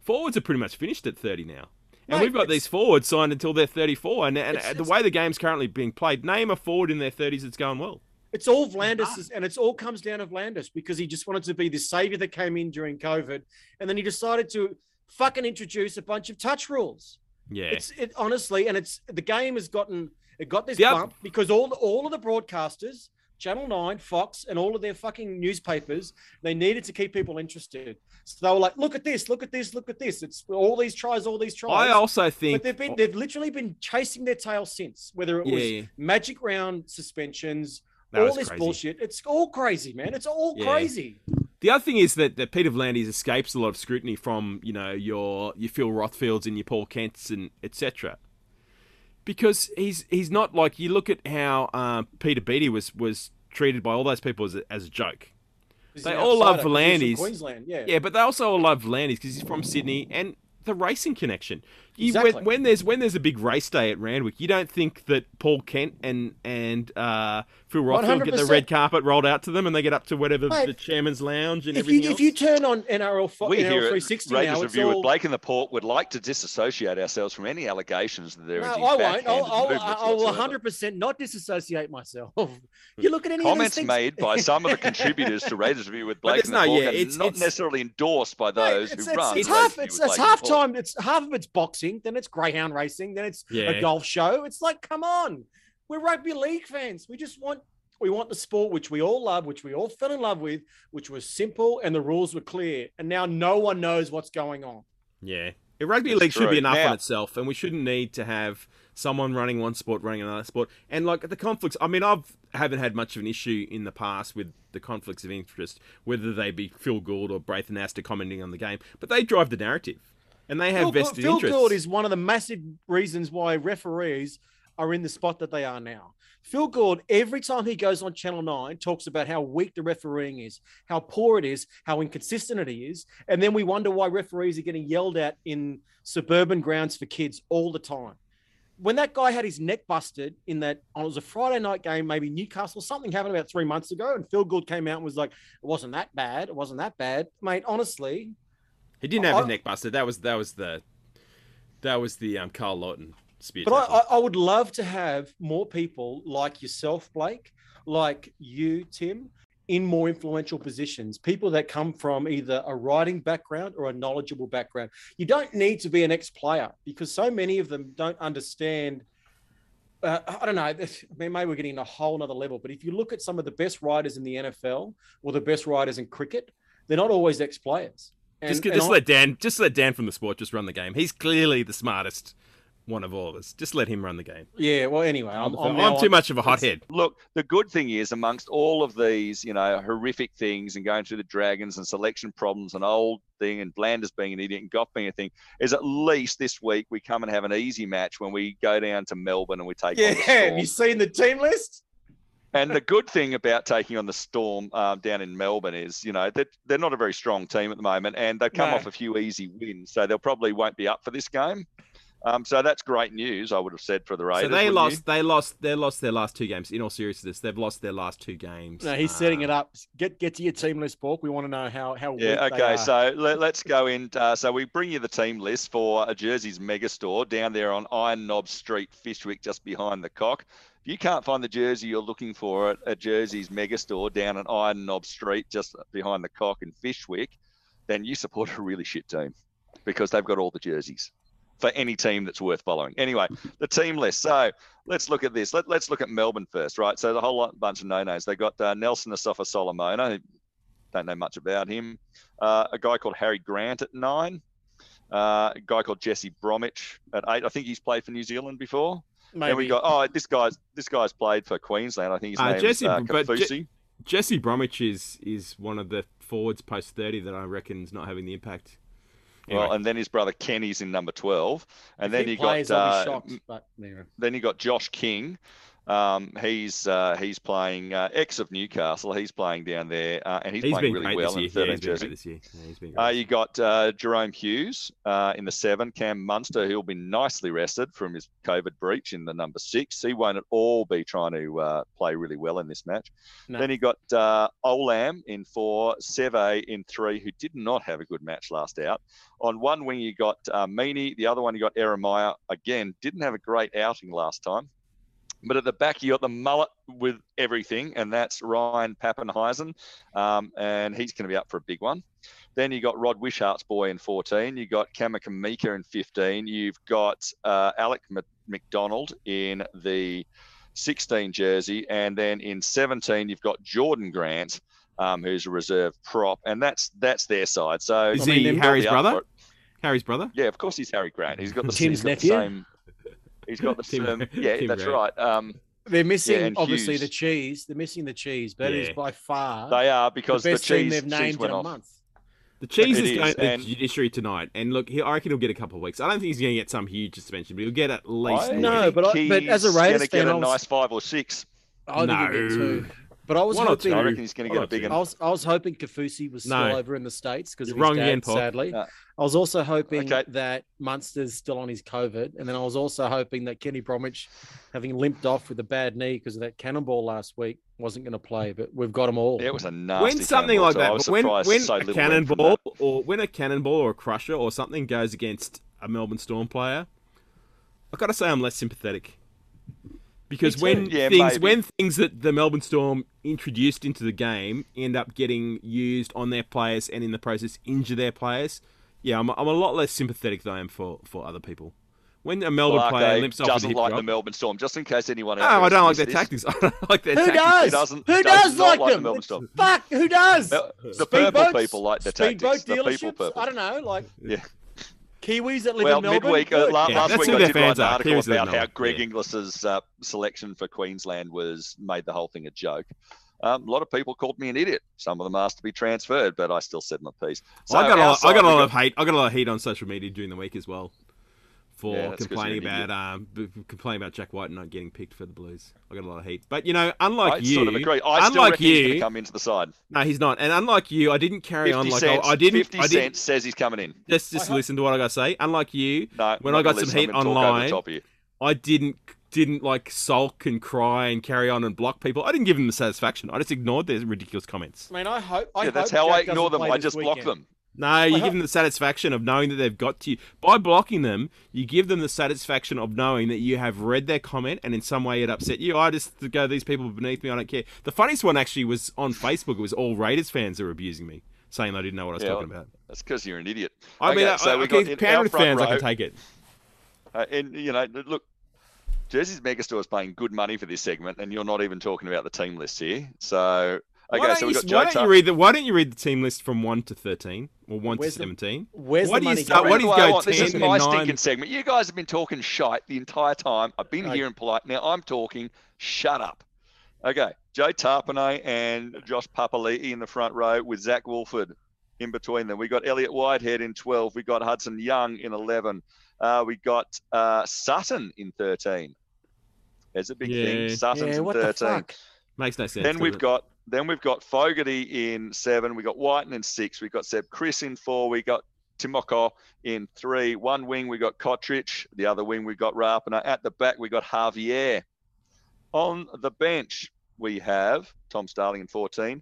Forwards are pretty much finished at thirty now, and Mate, we've got these forwards signed until they're thirty four. And, and the way the game's currently being played, name a forward in their thirties that's going well. It's all V'landys, and it's all comes down to V'landys because he just wanted to be the savior that came in during COVID, and then he decided to fucking introduce a bunch of touch rules. Yeah, It's it honestly, and it's the game has gotten it got this oth- bump because all all of the broadcasters, Channel Nine, Fox, and all of their fucking newspapers, they needed to keep people interested. So they were like, "Look at this! Look at this! Look at this! It's all these tries, all these tries." I also think but they've been they've literally been chasing their tail since, whether it Yeah, was yeah. magic round suspensions, That all this crazy. bullshit. It's all crazy, man. It's all Yeah. crazy. The other thing is that, that Peter V'landys escapes a lot of scrutiny from you know your your Phil Rothfields and your Paul Kents and etc. Because he's he's not like you look at how uh, Peter Beattie was was treated by all those people as a, as a joke. They all love V'landys. Queensland, yeah. Yeah, but they also all love V'landys because he's from Sydney and the racing connection. You, Exactly. when, when there's when there's a big race day at Randwick, you don't think that Paul Kent and and uh, Phil Rothfield get the red carpet rolled out to them and they get up to whatever Mate, the chairman's lounge and If everything you else. if you turn on NRL fo- We NRL here at 360 Raiders now, it's Review all, with Blake in the Port would like to disassociate ourselves from any allegations that there No, I won't. backhanded I'll, I'll, I'll 100% not disassociate myself. you look at any of these Comments made by some of the contributors to Raiders Review with Blake there's in the no- Port yeah, and it's- not it's- necessarily endorsed by those it's, who it's, run. it's half. Review It's, with it's Blake in half the Port. time. It's half of it's boxing. Then it's greyhound racing. Then it's Yeah. a golf show. It's like, come on, we're rugby league fans. We just want we want the sport which we all love, which we all fell in love with, which was simple and the rules were clear. And now no one knows what's going on. Yeah. A rugby It's league should be enough Now- on itself, and we shouldn't need to have someone running one sport, running another sport, and like the conflicts. I mean, I've haven't had much of an issue in the past with the conflicts of interest, whether they be Phil Gould or Braith Anasta commenting on the game, but they drive the narrative, and they have Phil, vested Phil interests. Gould is one of the massive reasons why referees are in the spot that they are now. Phil Gould, every time he goes on Channel 9, talks about how weak the refereeing is, how poor it is, how inconsistent it is. And then we wonder why referees are getting yelled at in suburban grounds for kids all the time. When that guy had his neck busted in that, oh, it was a Friday night game, maybe Newcastle, something happened about three months ago, and Phil Gould came out and was like, it wasn't that bad. It wasn't that bad. Mate, honestly, he didn't have I- his neck busted. That was that was the that was the um, Carl Lawton spear. But I. I, would love to have more people like yourself, Blake, like you, Tim, in more influential positions. People that come from either a writing background or a knowledgeable background. You don't need to be an ex-player because so many of them don't understand. Uh, I don't know. I mean, maybe we're getting a whole nother level. But if you look at some of the best writers in the NFL or the best writers in cricket, they're not always ex-players. And, just and just let Dan just let Dan from the sport just run the game. He's clearly the smartest one of all of us. Just let him run the game. yeah. Well, anyway, I'm, I'm, I'm, now too much of a hothead. Look, the good thing is, amongst all of these, you know, horrific things and going through the Dragons and selection problems and old thing and V'landys being an idiot and Gough being a thing, is at least this week we come and have an easy match when we go down to Melbourne and we take Yeah. on the Have you seen the team list? And the good thing about taking on the Storm um, down in Melbourne is, you know, that they're not a very strong team at the moment, and they've come No. off a few easy wins, so they'll probably won't be up for this game. Um, so that's great news, I would have said for the Raiders. So they lost. you? They lost. They lost their last two games. In all seriousness, they've lost their last two games. No, he's setting it Uh, up. Get get to your team list, Bork. We want to know how how Yeah, weak they okay. are. So let, us go in. Uh, so we bring you the team list for a Jersey's Megastore down there on Iron Knob Street, Fyshwick, just behind the cock. If you can't find the jersey you're looking for at a Jersey's mega store down on Iron Knob Street, just behind the cock and Fyshwick, then you support a really shit team because they've got all the jerseys for any team that's worth following. Anyway, the team list. So let's look at this. Let, let's look at Melbourne first, right? So the whole lot, bunch of no-nos. They got uh, Nelson Asofa Solomona. Don't know much about him. Uh, a guy called Harry Grant at nine. Uh, a guy called Jesse Bromwich at eight. I think he's played for New Zealand before. Maybe. Then we got oh this guy's this guy's played for Queensland. I think his Uh, name Jesse- is uh, but Je- Jesse Bromwich is is one of the forwards post thirty that I reckon is not having the impact. Well, and then his brother Kenny's in number twelve, and If then he you plays, got uh, shocked. But anyway. then you got Josh King. Um, he's uh, he's playing uh, ex of Newcastle. He's playing down there, uh, and he's, he's playing really well in year. Yeah, 13 he's jersey. this year. Yeah, he's been great. Uh, you got uh, Jahrome Hughes uh, in the seven, Cam Munster, who'll be nicely rested from his COVID breach in the number six. He won't at all be trying to uh, play really well in this match. No. Then you got uh, Olam in four, Seve in three, who did not have a good match last out. On one wing, you got uh, Meaney. The other one, you got Ieremia. Again, didn't have a great outing last time. But at the back, you got the mullet with everything, and that's Ryan Papenhuyzen, um, and he's going to be up for a big one. Then you got Rod Wishart's boy in 14. You got Kamikamica in 15. You've got uh, Alec Mc- MacDonald in the 16 jersey, and then in 17 you've got Jordan Grant, um, who's a reserve prop, and that's that's their side. So Is I mean, he Harry's brother? Harry's brother. Yeah, of course he's Harry Grant. He's got the, Tim's he's got nephew? the same. He's got the Tim- same. Yeah, Tim that's Grant. right. Um, They're missing and obviously Hughes. the cheese. They're missing the cheese, but it Yeah. is by far they are because the, best team cheese, they've cheese went in a off. month. The cheese It is is, going to the and- judiciary tonight, and look, he, I reckon he'll get a couple of weeks. I don't think he's going to get some huge suspension, but he'll get at least. I a No, but I- think but as a he's Raiders gonna fan, get I a was- nice five or six. I think he'll get No. Two. But I was One or hoping. I reckon he's going to One get or a big two. one. I was I was hoping Kaufusi was still No. over in the states because You're his wrong dad, again, Paul. sadly. Yeah. I was also hoping Okay. that Munster's still on his COVID, and then I was also hoping that Kenny Bromwich, having limped off with a bad knee because of that cannonball last week, wasn't going to play. But we've got them all. It was a nasty. when something cannonball, like so I that, was when surprised when so a little went from cannonball or when a cannonball or a crusher or something goes against a Melbourne Storm player, I've got to say I'm less sympathetic. Because when. Yeah, things maybe. when things that the Melbourne Storm introduced into the game end up getting used on their players and in the process injure their players, yeah, I'm, I'm a lot less sympathetic than I am for, for other people. When a Melbourne Clark player eh? limps off with a doesn't hip like drop, the Melbourne Storm. Just in case anyone no, out I don't like their this, tactics. I don't like their Who tactics. does? He doesn't- Who does does not like like the them? Melbourne Storm. Fuck, who does? The, the purple Speedboats? people like the Speedboat tactics. The people purple. I don't know. Like, Yeah. Kiwis that live Well, in Melbourne. midweek uh, Good. la- Yeah, last week I their did write an article Kiwis about how Greg Yeah. Inglis's uh, selection for Queensland was made the whole thing a joke. Um, a lot of people called me an idiot. Some of them asked to be transferred, but I still said my piece. So I got a lot, I got a we lot of hate. I got a lot of heat on social media during the week as well for Yeah, complaining about um b- complaining about Jack White not getting picked for the Blues. I got a lot of heat, but you know, unlike I you, sort of agree. I still unlike reckon he's going you, to come into the side. no, he's not. And unlike you, I didn't carry on like cents, I, I didn't. 50 I didn't. cents says he's coming in. Just just I hope- listen to what I got to say. Unlike you, No, When I got some listen. heat I'm gonna talk over the online, top of you. I didn't didn't like sulk and cry and carry on and block people. I didn't give them the satisfaction. I just ignored their ridiculous comments. I mean, I hope. I Yeah, that's hope how I ignore them. I this just block them. No, you give them the satisfaction of knowing that they've got to you. By blocking them, you give them the satisfaction of knowing that you have read their comment and in some way it upset you. I just go, these people beneath me, I don't care. The funniest one actually was on Facebook. It was all Raiders fans that were abusing me, saying they didn't know what I was Yeah, talking about. That's because you're an idiot. I mean, Okay, I, so I, we okay, got Penrith fans, I can take it. Uh, and you know, look, Jersey's Megastore is paying good money for this segment, and you're not even talking about the team list here. So, okay, don't, so we got Joe why don't you read the Why don't you read the team list from one to thirteen or one Where's to the- seventeen? Where's Why the do you money start- going? why do you That's what I go want. This is 10 my nine? stinking segment. You guys have been talking shite the entire time. I've been Okay. here and polite. Now I'm talking. Shut up. Okay, Joe Tapine and Josh Papali'i in the front row with Zac Woolford in between them. We got Elliot Whitehead in 12. We got Hudson Young in 11. Uh, we got uh, Sutton in 13. There's a big thing. Sutton's Yeah, in what 13. the fuck? Makes no sense. Then we've it? got then we've got Fogarty in seven. We got Wighton in six. We've got Seb Kris in four. We got Timoko in three. One wing we got Cotric. The other wing we got Rapana. At the back we got Xavier. On the bench we have Tom Starling in fourteen.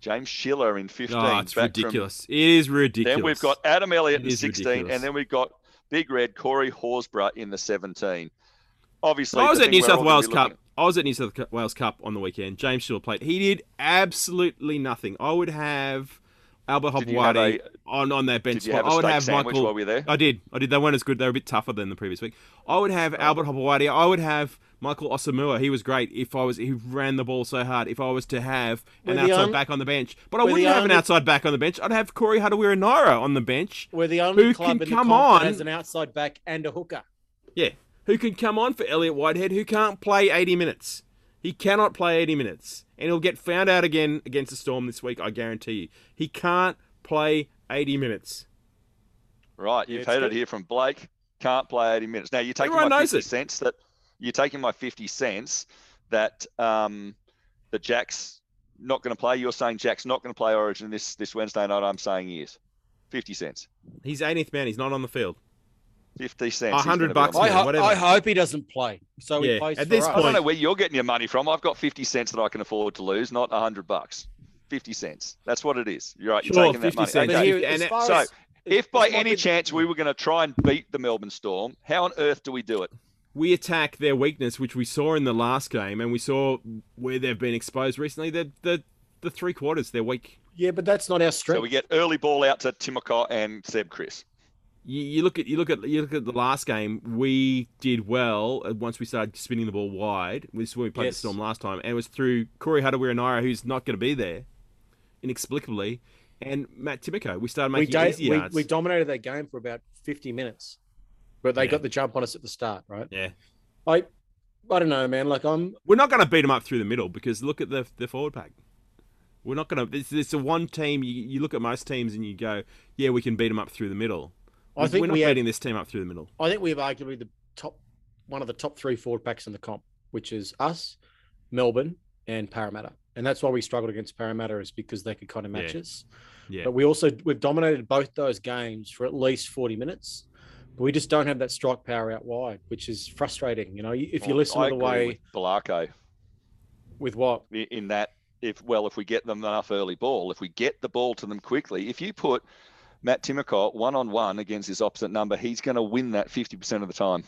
James Schiller in fifteen. Oh, it's back from- ridiculous. It is ridiculous. then we've got Adam Elliott It in 16, ridiculous. and then we've got Big Red Corey Horsburgh in the 17. Obviously, I was at New South Wales Cup. I was at New South Wales Cup on the weekend. James Schiller played. He did absolutely nothing. I would have Albert Did Hopoate on on that bench Did you have spot. a I would steak have sandwich Michael. while we were there? I did. I did. They weren't as good. They were a bit tougher than the previous week. I would have oh. Albert Hopoate. I would have Michael Asomua. He was great. If I was, he ran the ball so hard. If I was to have an We're the outside on- back on the bench, but I wouldn't have an outside back on the bench. I'd have Corey Harawira Naera on the bench. We're the only Who club can in the come comp on? as an outside back and a hooker. Yeah. Who can come on for Elliot Whitehead who can't play 80 minutes? He cannot play 80 minutes. And he'll get found out again against the Storm this week, I guarantee you. He can't play 80 minutes. Right, you've it's heard it here from Blake. Can't play 80 minutes. Now you're taking Everyone my 50 it. cents that you're taking my 50 cents that um that Jack's not going to play. You're saying Jack's not going to play Origin this this Wednesday night. I'm saying he is. 50 cents. He's 80th man. He's not on the field. 50 cents. A hundred bucks, on I, ho- whatever. I hope he doesn't play. So he Yeah, plays at for this us. I don't know where you're getting your money from. I've got 50 cents that I can afford to lose, not 100 bucks. 50 cents. That's what it is. You're right. You're Sure, taking that money. cents. But Okay. here, And it- so, as- If by any we- chance we were going to try and beat the Melbourne Storm, how on earth do we do it? We attack their weakness, which we saw in the last game, and we saw where they've been exposed recently. The, the, the three quarters, they're weak. yeah, but that's not our strength. So we get early ball out to Timoko and Seb Kris. You, you look at you look at you look at the last game. We did well once we started spinning the ball wide. This is when we played Yes. the Storm last time, and it was through Corey Harawira Naera, who's not going to be there inexplicably, and Matt Timoko. We started we, making da- easy we, yards. we dominated that game for about 50 minutes, but they Yeah. got the jump on us at the start, right? yeah, I, I don't know, man. Like I'm, we're not going to beat them up through the middle because look at the the forward pack. We're not going to. It's, it's a one team. You, you look at most teams and you go, yeah, we can beat them up through the middle. I think we're not we have- beating this team up through the middle. I think we have arguably the top, one of the top three forward packs in the comp, which is us, Melbourne, and Parramatta. And that's why we struggled against Parramatta is because they could kind of match Yeah. us. Yeah. But we also we've dominated both those games for at least 40 minutes. But we just don't have that strike power out wide, which is frustrating. You know, if you Well, listen I to the agree way with Belarco with what in that if well if we get them enough early ball, if we get the ball to them quickly, if you put Matt Timoko one on one against his opposite number, he's going to win that 50% of the time.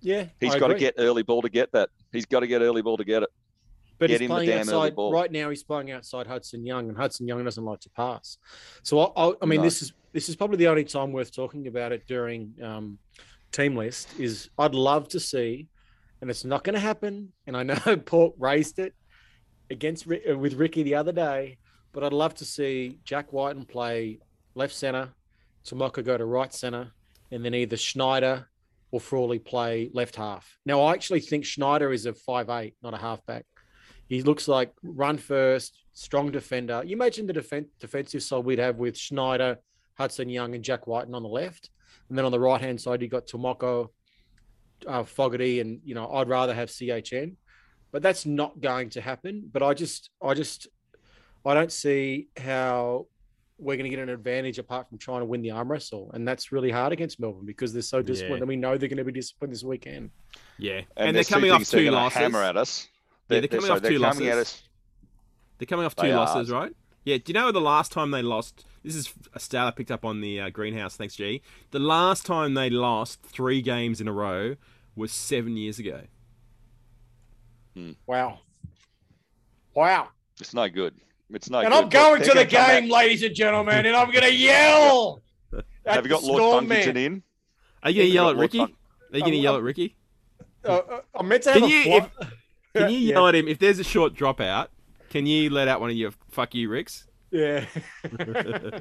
Yeah, He's I got to get early ball to get that. He's got to get early ball to get it. But get he's playing outside ball. right now. He's playing outside Hudson Young, and Hudson Young doesn't like to pass. So I, I, I mean, No. this is this is probably the only time worth talking about it during um, team list. Is I'd love to see, and it's not going to happen. And I know Port raised it against with Ricky the other day, but I'd love to see Jack White and play left center, Timoko go to right center, and then either Schneider or Frawley play left half. Now, I actually think Schneider is a five eight, not a halfback. He looks like run first, strong defender. You imagine the defen- defensive side we'd have with Schneider, Hudson Young, and Jack Wighton on the left, and then on the right hand side you got Timoko, uh, Fogarty, and you know I'd rather have CHN, but that's not going to happen. But I just, I just, I don't see how we're going to get an advantage apart from trying to win the arm wrestle, and that's really hard against Melbourne because they're so disciplined, Yeah. and we know they're going to be disciplined this weekend. Yeah, And, and, they're coming off things they're two losses. Hammer at us. Yeah, they're coming so off they're two coming at losses. us. They're coming off two They are. losses, right? Yeah. Do you know the last time they lost? This is a stat I picked up on the uh, greenhouse. Thanks, G. The last time they lost three games in a row was seven years ago. Wow, wow! It's no good. It's no and good. I'm going Look, to the gonna game, ladies and gentlemen, and I'm going to yell. At Have you got the Lord Storm Funkington in? Are you going to yell at Ricky? Are you going to yell at Ricky? Uh, uh, I'm meant to have Can a you, fly- Can you Yeah. yell at him if there's a short dropout? Can you let out one of your "fuck you, Ricks"? Yeah.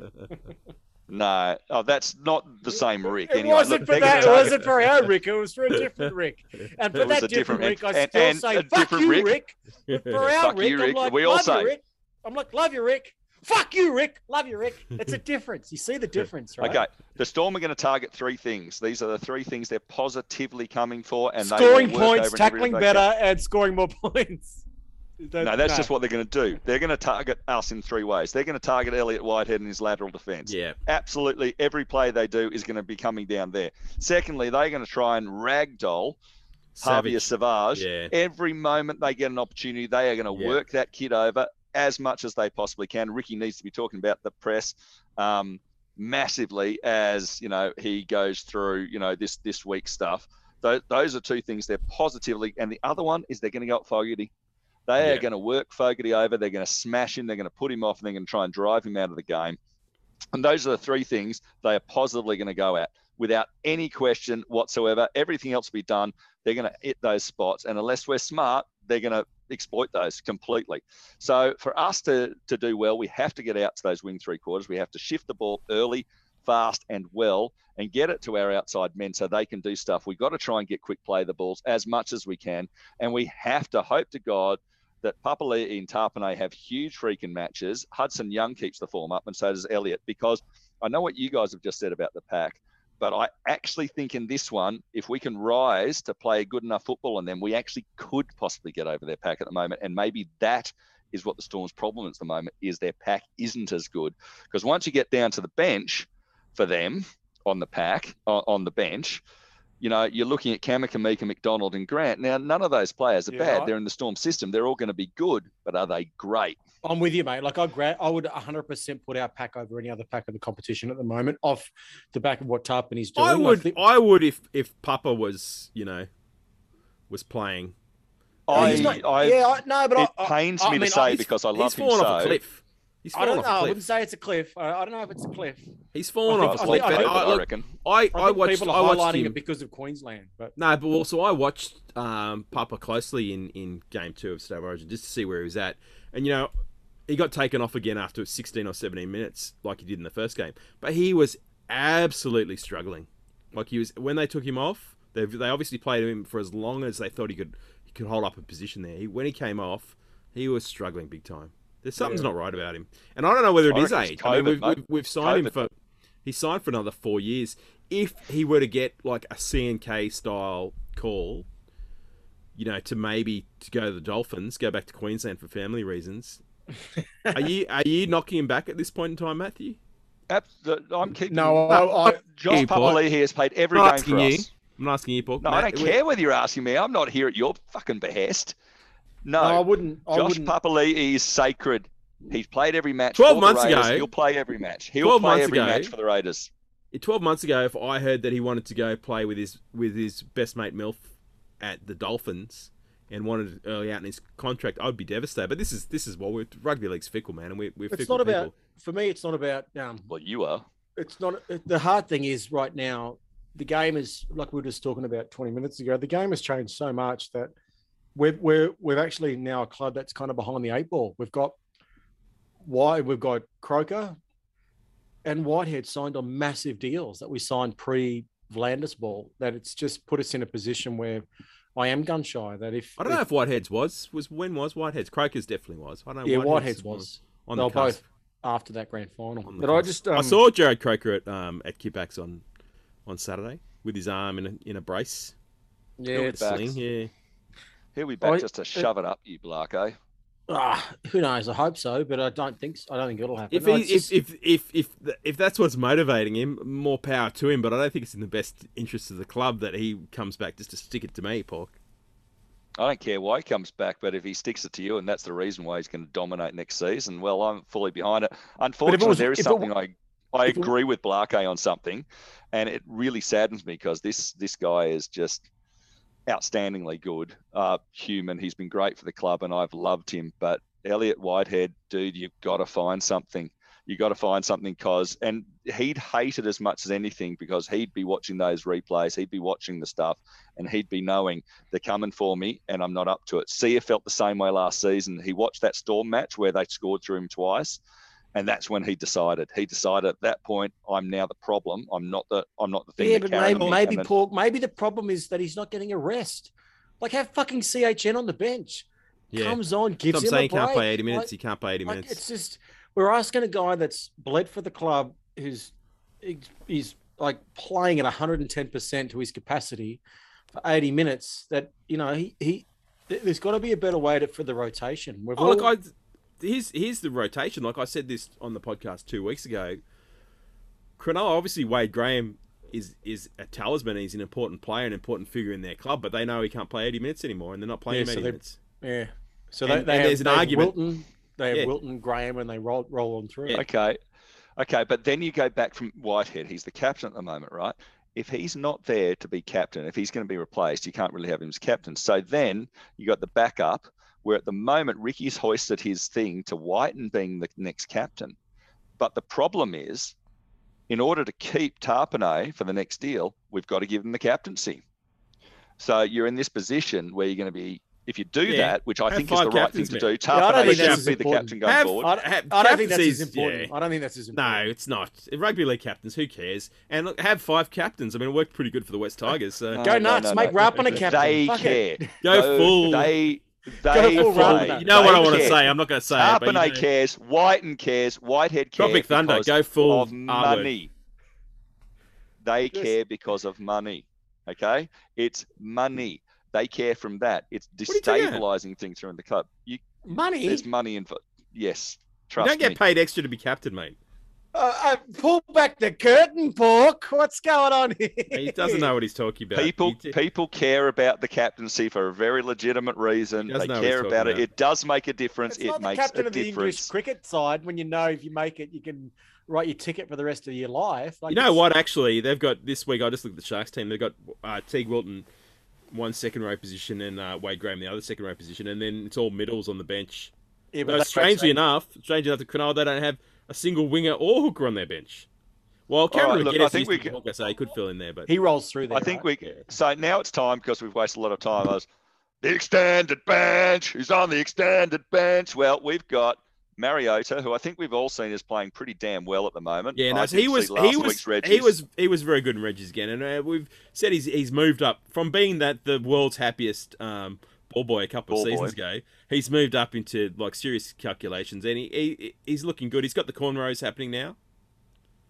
No. Oh, that's not the same Rick. It anyway. wasn't Look, for that. It wasn't for our Rick. It was for a different Rick. And for that different, different- Rick, I and- still and say, a "Fuck you, Rick. Rick." For our Fuck Rick, you, I'm Rick. like, We all say- Rick." I'm like, "Love you, Rick." Fuck you, Rick. Love you, Rick. It's a difference. You see the difference, right? Okay, the Storm are going to target three things. These are the three things they're positively coming for, and Scoring they points, over and tackling better, can. and scoring more points. That- No, that's just what they're going to do. They're going to target us in three ways. They're going to target Elliot Whitehead and his lateral defence. Yeah. Absolutely, every play they do is going to be coming down there. Secondly, they're going to try and ragdoll Xavier Savage. Savage. Yeah. Every moment they get an opportunity, they are going to Yeah. work that kid over as much as they possibly can. Ricky needs to be talking about the press um, massively as you know he goes through you know this this week stuff. Those, those are two things they're positively, and the other one is they're going to go at Fogarty. They Yeah. are going to work Fogarty over. They're going to smash him. They're going to put him off, and they're going to try and drive him out of the game. And those are the three things they are positively going to go at without any question whatsoever. Everything else will be done. They're going to hit those spots. And unless we're smart, they're going to exploit those completely. So for us to, to do well, we have to get out to those wing three quarters. We have to shift the ball early, fast, and well, and get it to our outside men so they can do stuff. We've got to try and get quick play the balls as much as we can. And we have to hope to God that Papali'i and Tapine have huge freaking matches. Hudson Young keeps the form up, and so does Elliot. because I know what you guys have just said about the pack, but I actually think in this one, if we can rise to play good enough football on them, we actually could possibly get over their pack at the moment. And maybe that is what the Storm's problem at the moment is their pack isn't as good. Because once you get down to the bench for them on the pack, on, on the bench, you know, you're looking at Kamika, Mika, MacDonald, and Grant. Now, none of those players are Yeah, bad. I- They're in the Storm system. They're all going to be good, but are they great? I'm with you, mate. Like I, gra- I would 100% put our pack over any other pack of the competition at the moment, off the back of what Tapine's doing. I would. think- I would if if Papa was you know was playing. I, He's not- I, yeah, I, no, but it I, I- pains I me to mean, say he's- because I love he's him fallen off a so. Cliff. He's I don't know. a I cliff. wouldn't say it's a cliff. I, I don't know if it's a cliff. He's fallen I off a cliff. I think- but Over, I, I reckon. I, I, I watched. people I are watched highlighting him. it because of Queensland, but No, but also I watched um, Papa closely in, in game two of State of Origin just to see where he was at. And, you know, he got taken off again after 16 or 17 minutes like he did in the first game. But he was absolutely struggling. Like he was, when they took him off, they, they obviously played him for as long as they thought he could he could hold up a position there. He, when he came off, he was struggling big time. There's something's not right about him. And I don't know whether it I eh? it's age. I mean, we've, we've, we've signed him for he signed for another four years. If he were to get like a CNK style call, you know, to maybe to go to the Dolphins, go back to Queensland for family reasons, are you are you knocking him back at this point in time, Matthew? Abs- I'm keeping. no, I, I, Josh Hey, Paul. Papali'i has played every I'm game asking for you. us. I'm not asking you, Paul. No, I don't care whether you're asking me. I'm not here at your fucking behest. No, no, I wouldn't. I Josh wouldn't. Papali'i is sacred. He's played every match. 12 for the months Raiders. ago- he'll play every match. He'll 12 play months every ago- match for the Raiders. Twelve months ago, if I heard that he wanted to go play with his with his best mate Milf at the Dolphins and wanted early out in his contract, I'd be devastated. But this is this is what we're rugby league's fickle, man, and we're, we're It's fickle not about. people. For me, it's not about. Um, Well, you are. it's not the hard thing is right now the game is like we were just talking about 20 minutes ago the game has changed so much that we're we're we're actually now a club that's kind of behind the eight ball we've got why we've got croker and whitehead signed on massive deals that we signed pre V'landys ball that it's just put us in a position where I am gun shy. That if I don't know if Whiteheads was was when was Whiteheads. Croker's definitely was. I don't know. yeah, Whiteheads was on they the were cusp. both after that grand final. On the But I just um, I saw Jarrod Croker at um at Kippax on on Saturday with his arm in a, in a brace. yeah, He'll it's. Sling, yeah. He'll be back I- just to shove it up you, Blarko. ah, who knows? I hope so, but I don't think so. I don't think it'll happen. If, No, he, it's just- if, if if if that's what's motivating him, more power to him. But I don't think it's in the best interest of the club that he comes back just to stick it to me, Pork. I don't care why he comes back, but if he sticks it to you, and that's the reason why he's going to dominate next season, well, I'm fully behind it. Unfortunately, was- there is if it something wa- I I if it- agree with Blarkey on something, and it really saddens me because this this guy is just outstandingly good uh, human. He's been great for the club, and I've loved him. But Elliot Whitehead, dude, you've got to find something. You got to find something because, and he'd hate it as much as anything because he'd be watching those replays, he'd be watching the stuff, and he'd be knowing they're coming for me, and I'm not up to it. Sia felt the same way last season. He watched that Storm match where they scored through him twice, and that's when he decided. He decided at that point, I'm now the problem. I'm not the. I'm not the thing. yeah, but maybe me, maybe then- Paul, maybe the problem is that he's not getting a rest. Like have fucking CHN on the bench. Yeah. Comes on, gives I'm him saying a he can't play 80 minutes. Like- he can't play 80 Like, minutes. it's just we're asking a guy that's bled for the club, who's he's- he's like playing at 110 percent to his capacity for 80 minutes. That you know he he there's got to be a better way to, for the rotation. We've Oh, look, I here's here's the rotation. Like I said this on the podcast two weeks ago. Cronulla, obviously Wade Graham is is a talisman. He's an important player, an important figure in their club, but they know he can't play 80 minutes anymore, and they're not playing Yeah, him so 80 they- minutes. yeah. So And- they, and have, there's an they argument. Wilton, they have Yeah. Wilton, Graham, and they roll roll on through. Okay. Okay, but then you go back from Whitehead. He's the captain at the moment, right? If he's not there to be captain, if he's going to be replaced, you can't really have him as captain. So then you got the backup, where at the moment Ricky's hoisted his thing to Wighton being the next captain. But the problem is, in order to keep Tapine for the next deal, we've got to give him the captaincy. So you're in this position where you're going to be, if you do Yeah. that, which I Have think is the right thing to man. do, Yeah, I Tapine think should as be the captain going Have- forward. I, Have- I don't think that's as important. yeah. I don't think that's as No, it's not. Rugby league captains, who cares? And look, have five captains. I mean, it worked pretty good for the West Tigers. So No, Go nuts, no, make no. Rapin a captain. They Fuck care. it. Go full- They, Go they full play. Rapin. you know what I want to say. I'm not going to say it. But Tapine you know, cares. Wighton cares. Whitehead cares. Tropic Thunder, go full of R word. money. They Yes. care because of money. Okay, it's money. They care from that. It's are you talking about? destabilizing things around the club. You, Money. there's money involved. Yes, you don't get me. paid extra to be captain, mate. Uh, uh, pull back the curtain, Pork. What's going on here? He doesn't know what he's talking about. People He- people care about the captaincy for a very legitimate reason. They know what he's care talking about it. about. It does make a difference. It's it not the makes captain a of the English cricket side. When you know if you make it, you can write your ticket for the rest of your life. Like You know what? Actually, they've got this week. I just looked at the Sharks team. They've got uh, Teig Wilton, one second row position, and uh, Wade Graham the other second row position, and then it's all middles on the bench. Yeah, But that's strangely enough, strangely enough, to Cronulla, they don't have a single winger or hooker on their bench. Well, Cameron right, look, I think used we to be can- hooker, so he could fill in there. But he rolls through there. I think right? we so now it's time because we've wasted a lot of time. I was the extended bench. Who's on the extended bench? Well, we've got Mariota, who I think we've all seen is playing pretty damn well at the moment. Yeah, no, he was he was he was he was very good in Reggie's again, and uh, we've said he's he's moved up from being that the world's happiest um, ball boy a couple of seasons boy. ago. He's moved up into like serious calculations, and he, he he's looking good. He's got the cornrows happening now.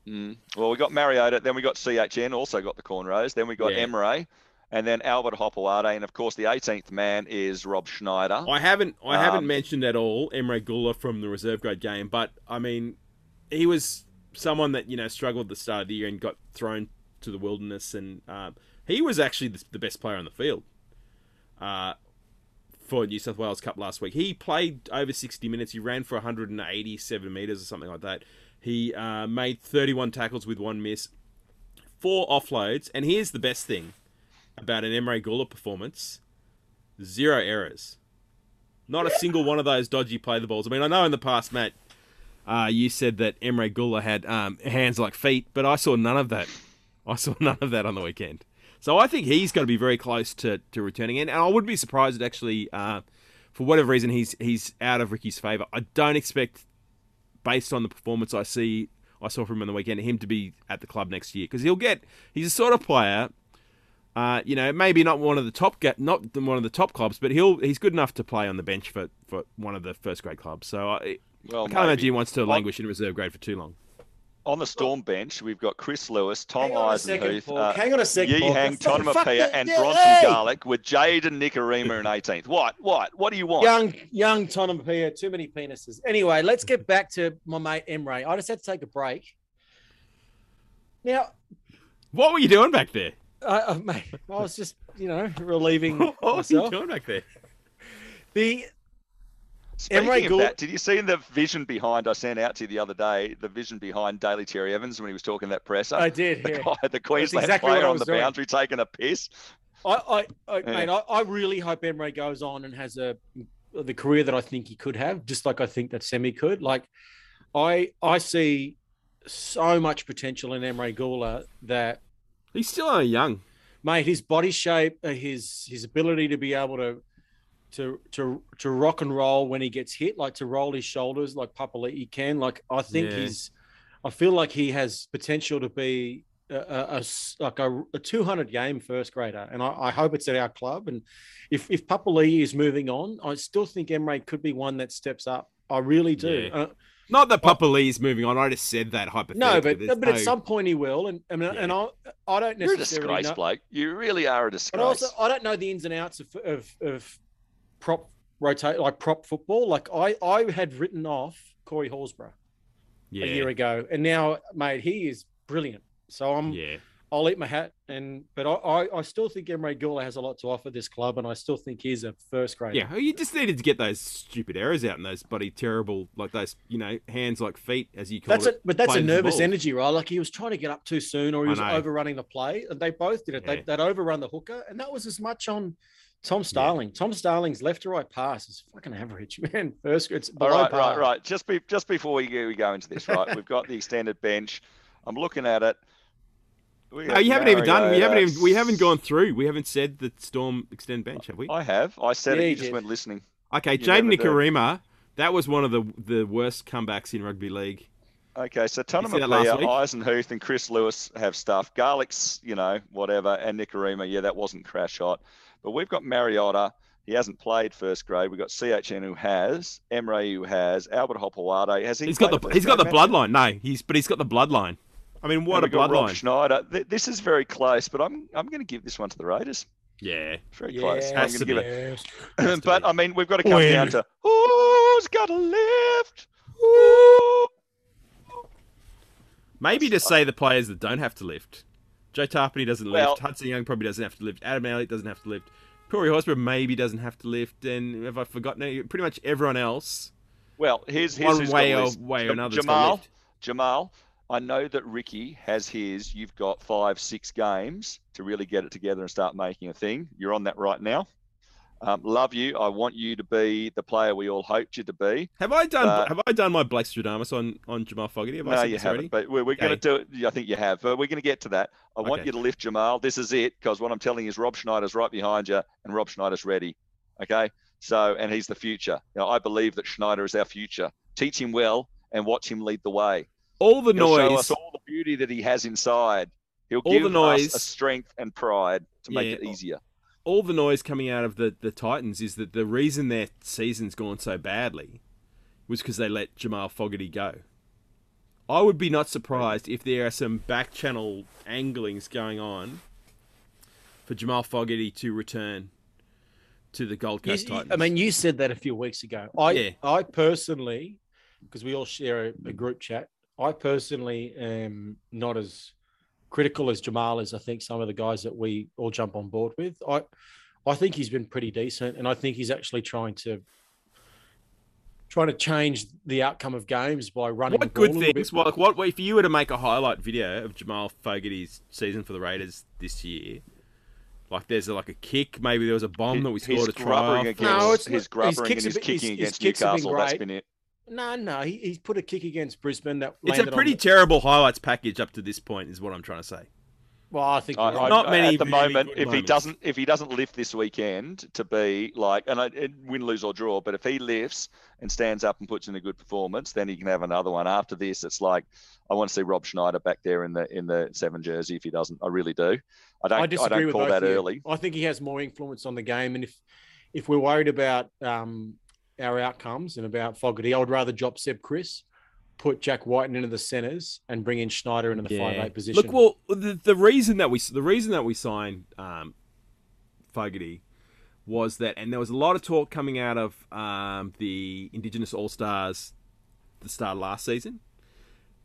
Mm. Well, we got Mariota, then we got CHN, also got the cornrows, then we got Yeah. Emre, and then Albert Hopoate, and of course the 18th man is Rob Schneider. I haven't I haven't Um, mentioned at all Emre Guler from the reserve grade game, but I mean, he was someone that you know struggled at the start of the year and got thrown to the wilderness, and um, he was actually the, the best player on the field. Uh, for New South Wales Cup last week, he played over sixty minutes. He ran for 187 meters or something like that. He uh, made 31 tackles with one miss, four offloads, and here's the best thing about an Emre Guler performance: zero errors. Not a single one of those dodgy play the balls. I mean, I know in the past, Matt, uh, you said that Emre Guler had um, hands like feet, but I saw none of that. I saw none of that on the weekend. So I think he's going to be very close to, to returning in, and I wouldn't be surprised that actually, uh, for whatever reason, he's he's out of Ricky's favour. I don't expect, based on the performance I see I saw from him on the weekend, him to be at the club next year because he'll get. He's a sort of player. Uh, you know, maybe not one of the top, not one of the top clubs, but he'll he's good enough to play on the bench for, for one of the first grade clubs. So I, Well, I can't maybe. imagine he wants to languish in reserve grade for too long. On the Storm bench, we've got Chris Lewis, Tom Hang a Eisenhuth, uh, Hang on a second, Yi Paul. Hang, Fuck- Tonema fuck Pia, that- and yeah, Bronson hey! Garlick with Jade and Nikorima in 18th. What? What? What do you want? Young, young Tonopia, too many penises. Anyway, let's get back to my mate Emre. I just had to take a break. Now, What were you doing back there? I, I, mate, I was just, you know, relieving What were you myself. doing back there? The Speaking Emre of Gould- that, did you see the vision behind? I sent out to you the other day. The vision behind Daly Cherry Evans when he was talking that presser. I did, the yeah. guy, the Queensland exactly player on the doing. boundary taking a piss. I, I, I Yeah. mate, I, I really hope Emre goes on and has a the career that I think he could have, just like I think that Semi could. Like, I, I see so much potential in Emre Guler that He's still only young. mate, his body shape, uh, his his ability to be able to to to to rock and roll when he gets hit, like to roll his shoulders like Papali'i can. Like I think Yeah. he's, I feel like he has potential to be a, a- a s- like a, a 200 game first grader, and I, I hope it's at our club. And if if Papali'i is moving on, I still think Emre could be one that steps up. I really do. Yeah. Uh, Not that Papa is moving on. I just said that hypothetically. no, but There's but at some point he will, and and, and I I don't You're a necessarily disgrace, know. Blake. You really are a disgrace. But disgrace. also, I don't know the ins and outs of of, of prop rotate like prop football. Like I I had written off Corey Horsburgh yeah, a year ago, and now, mate, he is brilliant. So I'm yeah. I'll eat my hat, and but I I, I still think Emre Guler has a lot to offer this club, and I still think he's a first grader. Yeah, you just needed to get those stupid errors out and those bloody terrible, like those, you know, hands like feet, as you call That's a, it. but that's a nervous energy, right? Like he was trying to get up too soon, or he was overrunning the play, and they both did it. Yeah. They, they'd overrun the hooker, and that was as much on Tom Starling. Tom Starling's left to right pass is fucking average, man. First, it's below right, par. right, right. Just be, just before we go, we go into this, right? We've got the extended bench. I'm looking at it. We No, got you haven't even done. We haven't even. We haven't gone through. We haven't said the Storm extend bench, have we? I have. I said Yeah, it. you You just did. weren't listening. Okay, you Jaden never. Nikarima. That was one of the the worst comebacks in rugby league. Okay, so see that last Tonamapia, week? Eisenhuth, and Chris Lewis have stuff. Garlick's, you know, whatever, and Nikorima, yeah, that wasn't crash hot. But we've got Mariota. He hasn't played first grade. We've got CHN who has, Emre who has, Albert Hopoate. Has he? He's got the first he's got the grade, bloodline. No, he's but he's got the bloodline. I mean, what And a we've got Rob bloodline. Schneider. Th- This is very close, but I'm I'm going to give this one to the Raiders. Yeah, Very Yeah, close. I'm going to to give it. Yes. Has to but. I mean, we've got to come Win. down to who's got a lift. Ooh. maybe to say the players that don't have to lift. Joe Tapine doesn't lift. Hudson Young probably doesn't have to lift. Adam Elliott doesn't have to lift. Corey Horsburgh maybe doesn't have to lift. And have I forgotten, pretty much everyone else, Well, here's, here's one way or way or another, Jamal. Jamal, I know that Ricky has his. You've got five, six games to really get it together and start making a thing. You're on that right now. Um, love you. I want you to be the player we all hoped you to be. Have I done? Uh, have I done my Blake Stradamus on on Jamal Fogarty? Have I no, said you haven't. already? But we're, we're going to do it. I think you have. But we're going to get to that. I want you to lift Jamal. This is it because what I'm telling you is Rob Schneider's right behind you, and Rob Schneider's ready. Okay. So, and he's the future. You know, I believe that Schneider is our future. Teach him well and watch him lead the way. All the He'll noise. us all the beauty that he has inside. He'll All give the noise- us a strength and pride to make Yeah. it easier. All the noise coming out of the, the Titans is that the reason their season's gone so badly was because they let Jamal Fogarty go. I would be not surprised if there are some back channel anglings going on for Jamal Fogarty to return to the Gold Coast you- Titans. I mean, you said that a few weeks ago. I, Yeah. I personally, because we all share a, a group chat, I personally am not as critical as Jamal is. I think some of the guys that we all jump on board with. I, I think he's been pretty decent, and I think he's actually trying to trying to change the outcome of games by running. the what ball good a things? bit. What, what if you were to make a highlight video of Jamal Fogarty's season for the Raiders this year? Like there's a, like a kick, maybe there was a bomb that we His scored a try grubbering off. against No, it's his not- his grubbering and kicks his have kicking his against kicks have been Newcastle. That's great. been it. No, no, he, he's put a kick against Brisbane that It's a pretty on, terrible highlights package up to this point, is what I'm trying to say. Well, I think I, you're I. Not many at the really moment. good If he doesn't, if he doesn't lift this weekend to be like, and I, it, win, lose or draw, but if he lifts and stands up and puts in a good performance, then he can have another one. After this, it's like I want to see Rob Schneider back there in the in the seven jersey. If he doesn't, I really do. I don't. I I, don't with call both that early. I think he has more influence on the game, and if if we're worried about um, our outcomes and about Fogarty, I would rather drop Seb Kris, put Jack Wighton into the centres, and bring in Schneider into the five eight position. Look, well, the, the reason that we the reason that we signed um, Fogarty was that, and there was a lot of talk coming out of um, the Indigenous All Stars, the start of last season.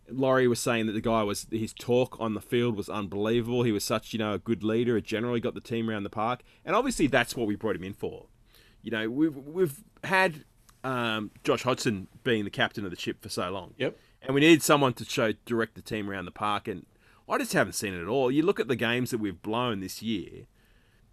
Laurie was saying that the guy was his talk on the field was unbelievable. He was such you know a good leader. It generally got the team around the park, and obviously that's what we brought him in for. You know, we've we've had um, Josh Hodgson being the captain of the ship for so long. Yep. And we needed someone to show direct the team around the park, and I just haven't seen it at all. You look at the games that we've blown this year;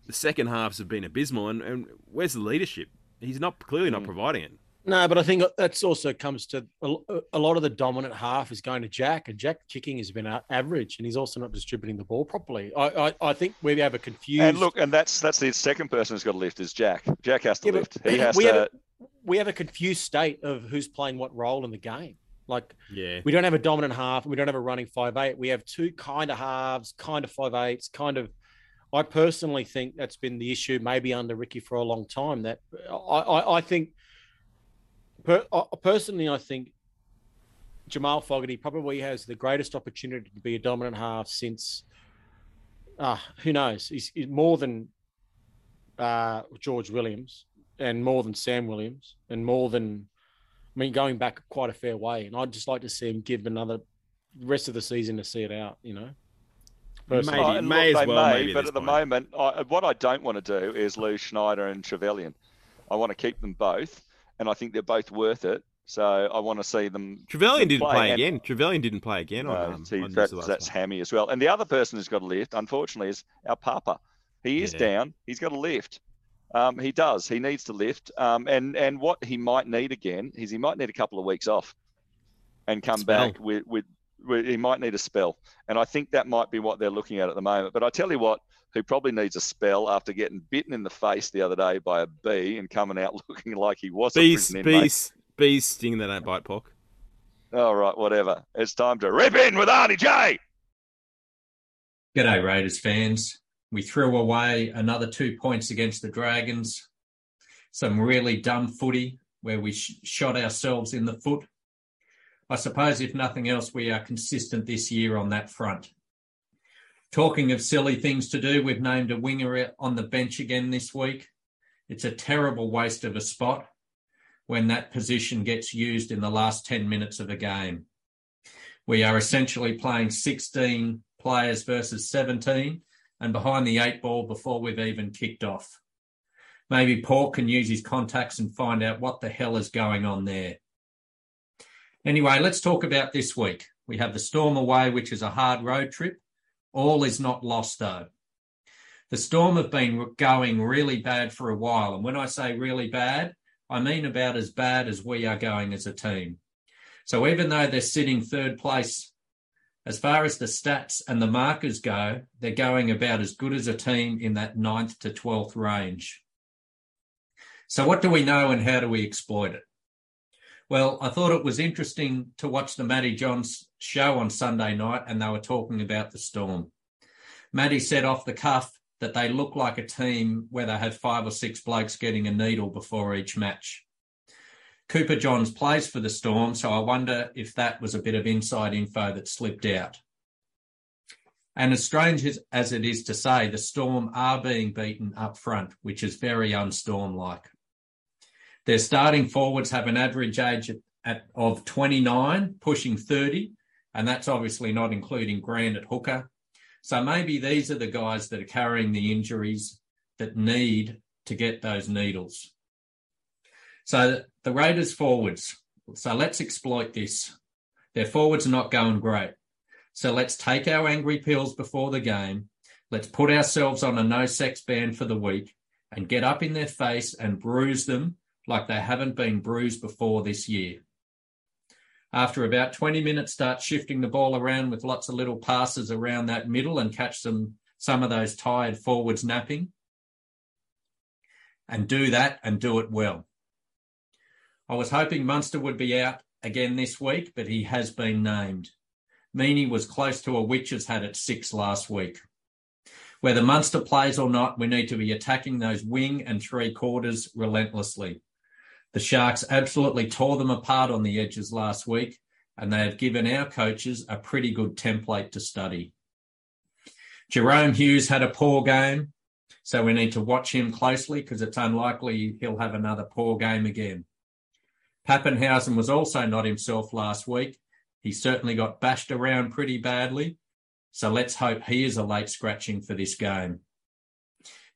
the second halves have been abysmal, and, and where's the leadership? He's not clearly not providing it. No, but I think that's also comes to a, a lot of the dominant half is going to Jack, and Jack kicking has been average, and he's also not distributing the ball properly. I I, I think we have a confused. And look, and that's that's the second person who's got to lift is Jack. Jack has to Yeah, lift. He has we to. Have a, we have a confused state of who's playing what role in the game. Like Yeah. we don't have a dominant half, and we don't have a running five eight. We have two kind of halves, kind of five eights, kind of. I personally think that's been the issue, maybe under Ricky for a long time. That I I, I think. Per, uh, personally, I think Jamal Fogarty probably has the greatest opportunity to be a dominant half since. Uh, who knows? He's, he's more than uh, George Williams and more than Sam Williams and more than, I mean, going back quite a fair way. And I'd just like to see him give another rest of the season to see it out, you know? Personally. Maybe- Oh, may look, as they well, may, maybe at but this at the moment, I, what I don't want to do is lose Schneider and Trevelyan. I want to keep them both, and I think they're both worth it. So I want to see them. Trevelyan didn't play, and- again. Trevelyan didn't play again on, No, um, see, on that- that's one. hammy as well. And the other person who's got a lift, unfortunately, is our Papa. He is Yeah. down. He's got a lift. Um, he does. He needs to lift. Um, and and what he might need again is he might need a couple of weeks off, and come Spell. back with with he might need a spell. And I think that might be what they're looking at at the moment. But I tell you what, who probably needs a spell after getting bitten in the face the other day by a bee and coming out looking like he was a Bees, prison inmate. bees, bees sting that don't bite pork. All right, whatever. It's time to rip in with Arnie J. G'day, Raiders fans. We threw away another two points against the Dragons. Some really dumb footy where we sh- shot ourselves in the foot. I suppose, if nothing else, we are consistent this year on that front. Talking of silly things to do, we've named a winger on the bench again this week. It's a terrible waste of a spot when that position gets used in the last 10 minutes of a game. We are essentially playing 16 players versus 17 and behind the eight ball before we've even kicked off. Maybe Paul can use his contacts and find out what the hell is going on there. Anyway, let's talk about this week. We have the Storm away, which is a hard road trip. All is not lost though. The Storm have been going really bad for a while. And when I say really bad, I mean about as bad as we are going as a team. So even though they're sitting third place as far as the stats and the markers go, they're going about as good as a team in that ninth to 12th range. So, what do we know and how do we exploit it? Well, I thought it was interesting to watch the Matty Johns show on Sunday night, and they were talking about the Storm. Matty said off the cuff that they look like a team where they have five or six blokes getting a needle before each match. Cooper Johns plays for the Storm, so I wonder if that was a bit of inside info that slipped out. And as strange as it is to say, the Storm are being beaten up front, which is very unstorm like. Their starting forwards have an average age at, at, of 29, pushing 30, and that's obviously not including Grant at hooker. So maybe these are the guys that are carrying the injuries that need to get those needles. So the Raiders forwards. So let's exploit this. Their forwards are not going great. So let's take our angry pills before the game. Let's put ourselves on a no sex ban for the week and get up in their face and bruise them like they haven't been bruised before this year. After about 20 minutes, start shifting the ball around with lots of little passes around that middle and catch some, some of those tired forwards napping. And do that and do it well. I was hoping Munster would be out again this week, but he has been named. Meaney was close to a witch's hat at six last week. Whether Munster plays or not, we need to be attacking those wing and three quarters relentlessly. The Sharks absolutely tore them apart on the edges last week, and they have given our coaches a pretty good template to study. Jahrome Hughes had a poor game, so we need to watch him closely because it's unlikely he'll have another poor game again. Papenhuyzen was also not himself last week. He certainly got bashed around pretty badly, so let's hope he is a late scratching for this game.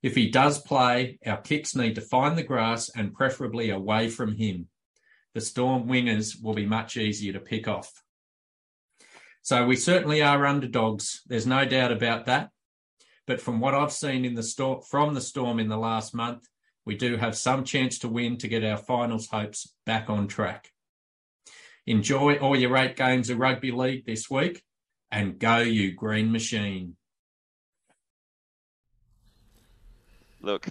If he does play, our kicks need to find the grass and preferably away from him. The Storm wingers will be much easier to pick off. So we certainly are underdogs. There's no doubt about that. But from what I've seen in the storm, from the Storm in the last month, we do have some chance to win to get our finals hopes back on track. Enjoy all your eight games of rugby league this week and go, you green machine. Look,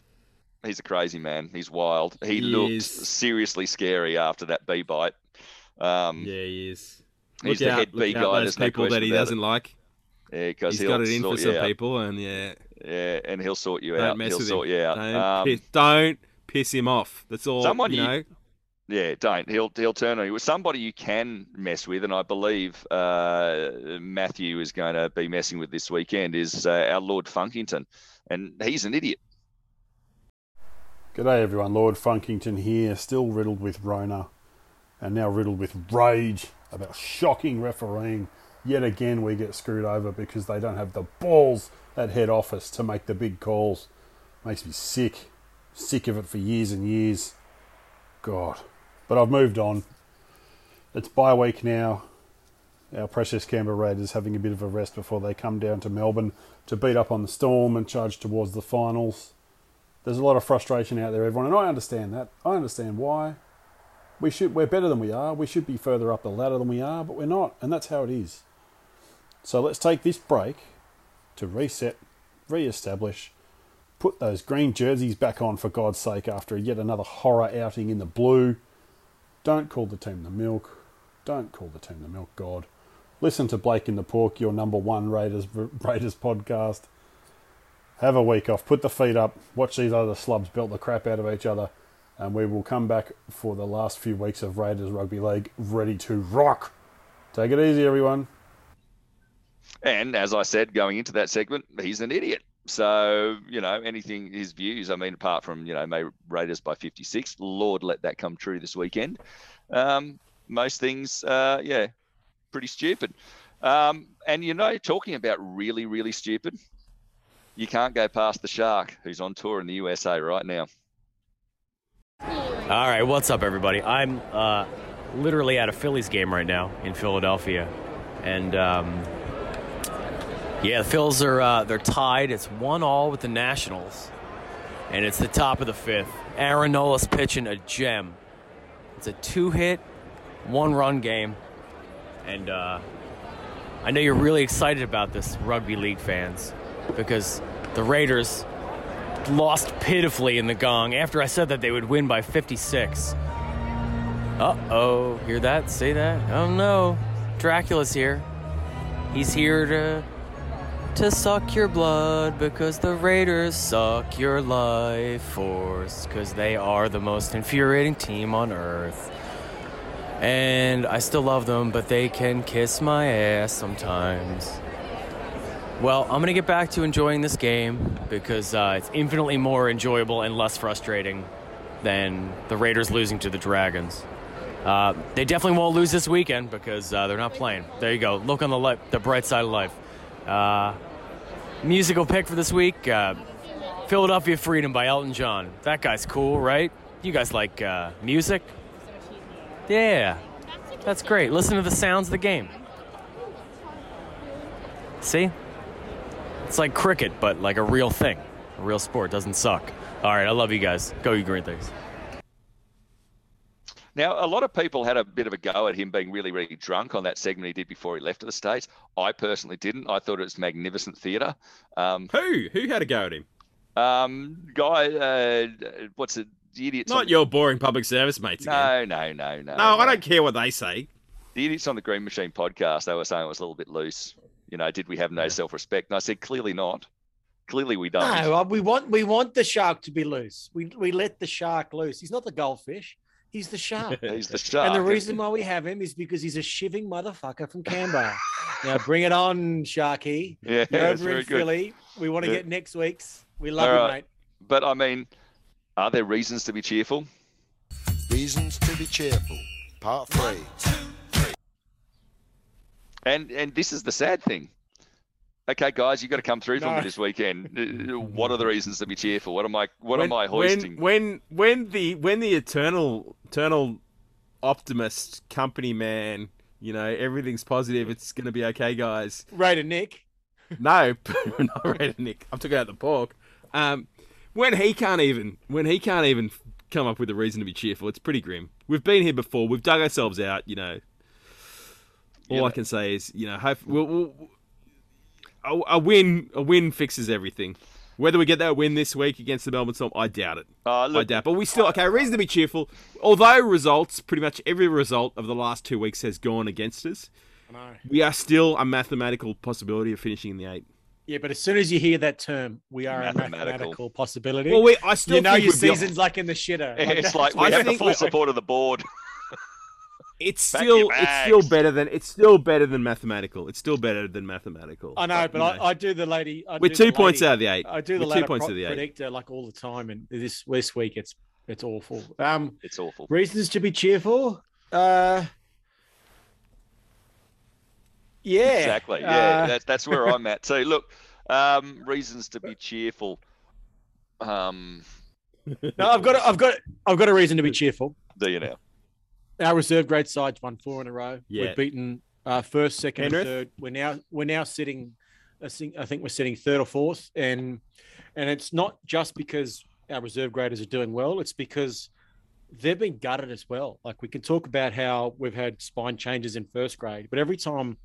he's a crazy man. He's wild. He, He looked is. seriously scary after that bee bite. Um, Yeah, he is. He's Look the out, head bee guy. those There's no people that he doesn't it. like. Yeah, because he'll got it in for some out. people, and yeah, Yeah, and he'll sort you don't out. mess He'll with sort him. you out. Don't, Um, piss, don't piss him off. That's all. Someone you you- know. Yeah, don't. He'll he'll turn on you. Somebody you can mess with, and I believe uh, Matthew is going to be messing with this weekend is uh, our Lord Funkington, and he's an idiot. G'day everyone, Lord Funkington here, still riddled with Rona and now riddled with rage about shocking refereeing. Yet again, we get screwed over because they don't have the balls at head office to make the big calls. Makes me sick. Sick of it for years and years. God. But I've moved on. It's bye week now. Our precious Canberra Raiders having a bit of a rest before they come down to Melbourne to beat up on the Storm and charge towards the finals. There's a lot of frustration out there, everyone, and I understand that. I understand why. We should we're better than we are. We should be further up the ladder than we are, but we're not, and that's how it is. So let's take this break to reset, re-establish, put those green jerseys back on for God's sake after yet another horror outing in the blue. Don't call the team the milk. Don't call the team the milk god. Listen to Blake in the Pork, your number one Raiders Raiders podcast. Have a week off. Put the feet up. Watch these other slubs belt the crap out of each other. And we will come back for the last few weeks of Raiders Rugby League ready to rock. Take it easy, everyone. And as I said, going into that segment, he's an idiot. So you know, anything his views. I mean, apart from you know, may Raiders by 56. Lord, let that come true this weekend. Um, most things, uh, yeah, pretty stupid. Um, and you know, talking about really, really stupid, you can't go past the Shark, who's on tour in the USA right now. All right, what's up, everybody? I'm uh, literally at a Phillies game right now in Philadelphia, and um, yeah, the Phils are uh, they're tied. It's one all with the Nationals, and it's the top of the fifth. Aaron Nola's pitching a gem. It's a two-hit, one-run game, and uh, I know you're really excited about this, rugby league fans, because the Raiders lost pitifully in the gong after I said that they would win by 56. Uh oh, hear that? Say that? Oh no, Dracula's here. He's here to to suck your blood because the Raiders suck your life force because they are the most infuriating team on earth. And I still love them, but they can kiss my ass sometimes. Well, I'm going to get back to enjoying this game because uh, it's infinitely more enjoyable and less frustrating than the Raiders losing to the Dragons. Uh, they definitely won't lose this weekend because uh, they're not playing. There you go. Look on the li- the bright side of life. Uh, musical pick for this week: uh, "Philadelphia Freedom" by Elton John. That guy's cool, right? You guys like uh, music? Yeah, that's great. Listen to the sounds of the game. See? It's like cricket, but like a real thing. A real sport. Doesn't suck. All right, I love you guys. Go, you green things. Now, a lot of people had a bit of a go at him being really, really drunk on that segment he did before he left to the States. I personally didn't. I thought it was magnificent theatre. Um, Who? Who had a go at him? um, guy, uh, what's it? The idiots. Not on, your boring public service mates again. No, no, no, no. No, I don't care what they say. The idiots on the Green Machine podcast, they were saying it was a little bit loose. You know, did we have no self-respect? And I said, clearly not. Clearly we don't. No, uh, we want we want the shark to be loose. We we let the shark loose. He's not the goldfish. He's the shark. He's the shark. And the reason why we have him is because he's a shiving motherfucker from Canberra. now bring it on, Sharky. Yeah, You're that's over very in good. We want to Yeah. get next week's. We love All you, right. mate. But I mean, are there reasons to be cheerful? Reasons to be cheerful. Part three. And and this is the sad thing. Okay, guys, you've got to come through for No. me this weekend. What are the reasons to be cheerful? What am I? What when, am I hoisting? When, when when the when the eternal eternal optimist company man, you know, everything's positive. It's gonna be okay, guys. Raider Nick. No, not Raider Nick. I'm talking about the pork. Um, when he can't even when he can't even come up with a reason to be cheerful, it's pretty grim. We've been here before. We've dug ourselves out. You know. All Yeah. I can say is, you know, hope, we'll, we'll, a, a win a win fixes everything. Whether we get that win this week against the Melbourne Storm, I doubt it. Uh, I doubt. But we still okay. Reason to be cheerful. Although results, pretty much every result of the last two weeks has gone against us. I. We are still a mathematical possibility of finishing in the eight. Yeah, but as soon as you hear that term, we are a Mathematical. mathematical possibility. Well, we, I still you know your season's like in the shitter. Like, it's that's like we I have the full support of the board. It's Pack still it's still better than it's still better than mathematical. It's still better than mathematical. I know, but you know. I, I do the lady. I we're do two the points lady- out of the eight. I do the We're two points pro- of the eight. predictor like all the time, and this this week it's it's awful. Um, It's awful. reasons to be cheerful. Uh, yeah, Exactly. Yeah, Uh, that's that's where I'm at. So look, um, reasons to be cheerful. Um, no, I've got a, I've got I've got a reason to be cheerful. do you now? Our reserve grade sides won four in a row. Yeah. We've beaten uh, first, second, and third. We're now we're now sitting. I think I think we're sitting third or fourth, and and it's not just because our reserve graders are doing well. It's because they've been gutted as well. Like we can talk about how we've had spine changes in first grade, but every time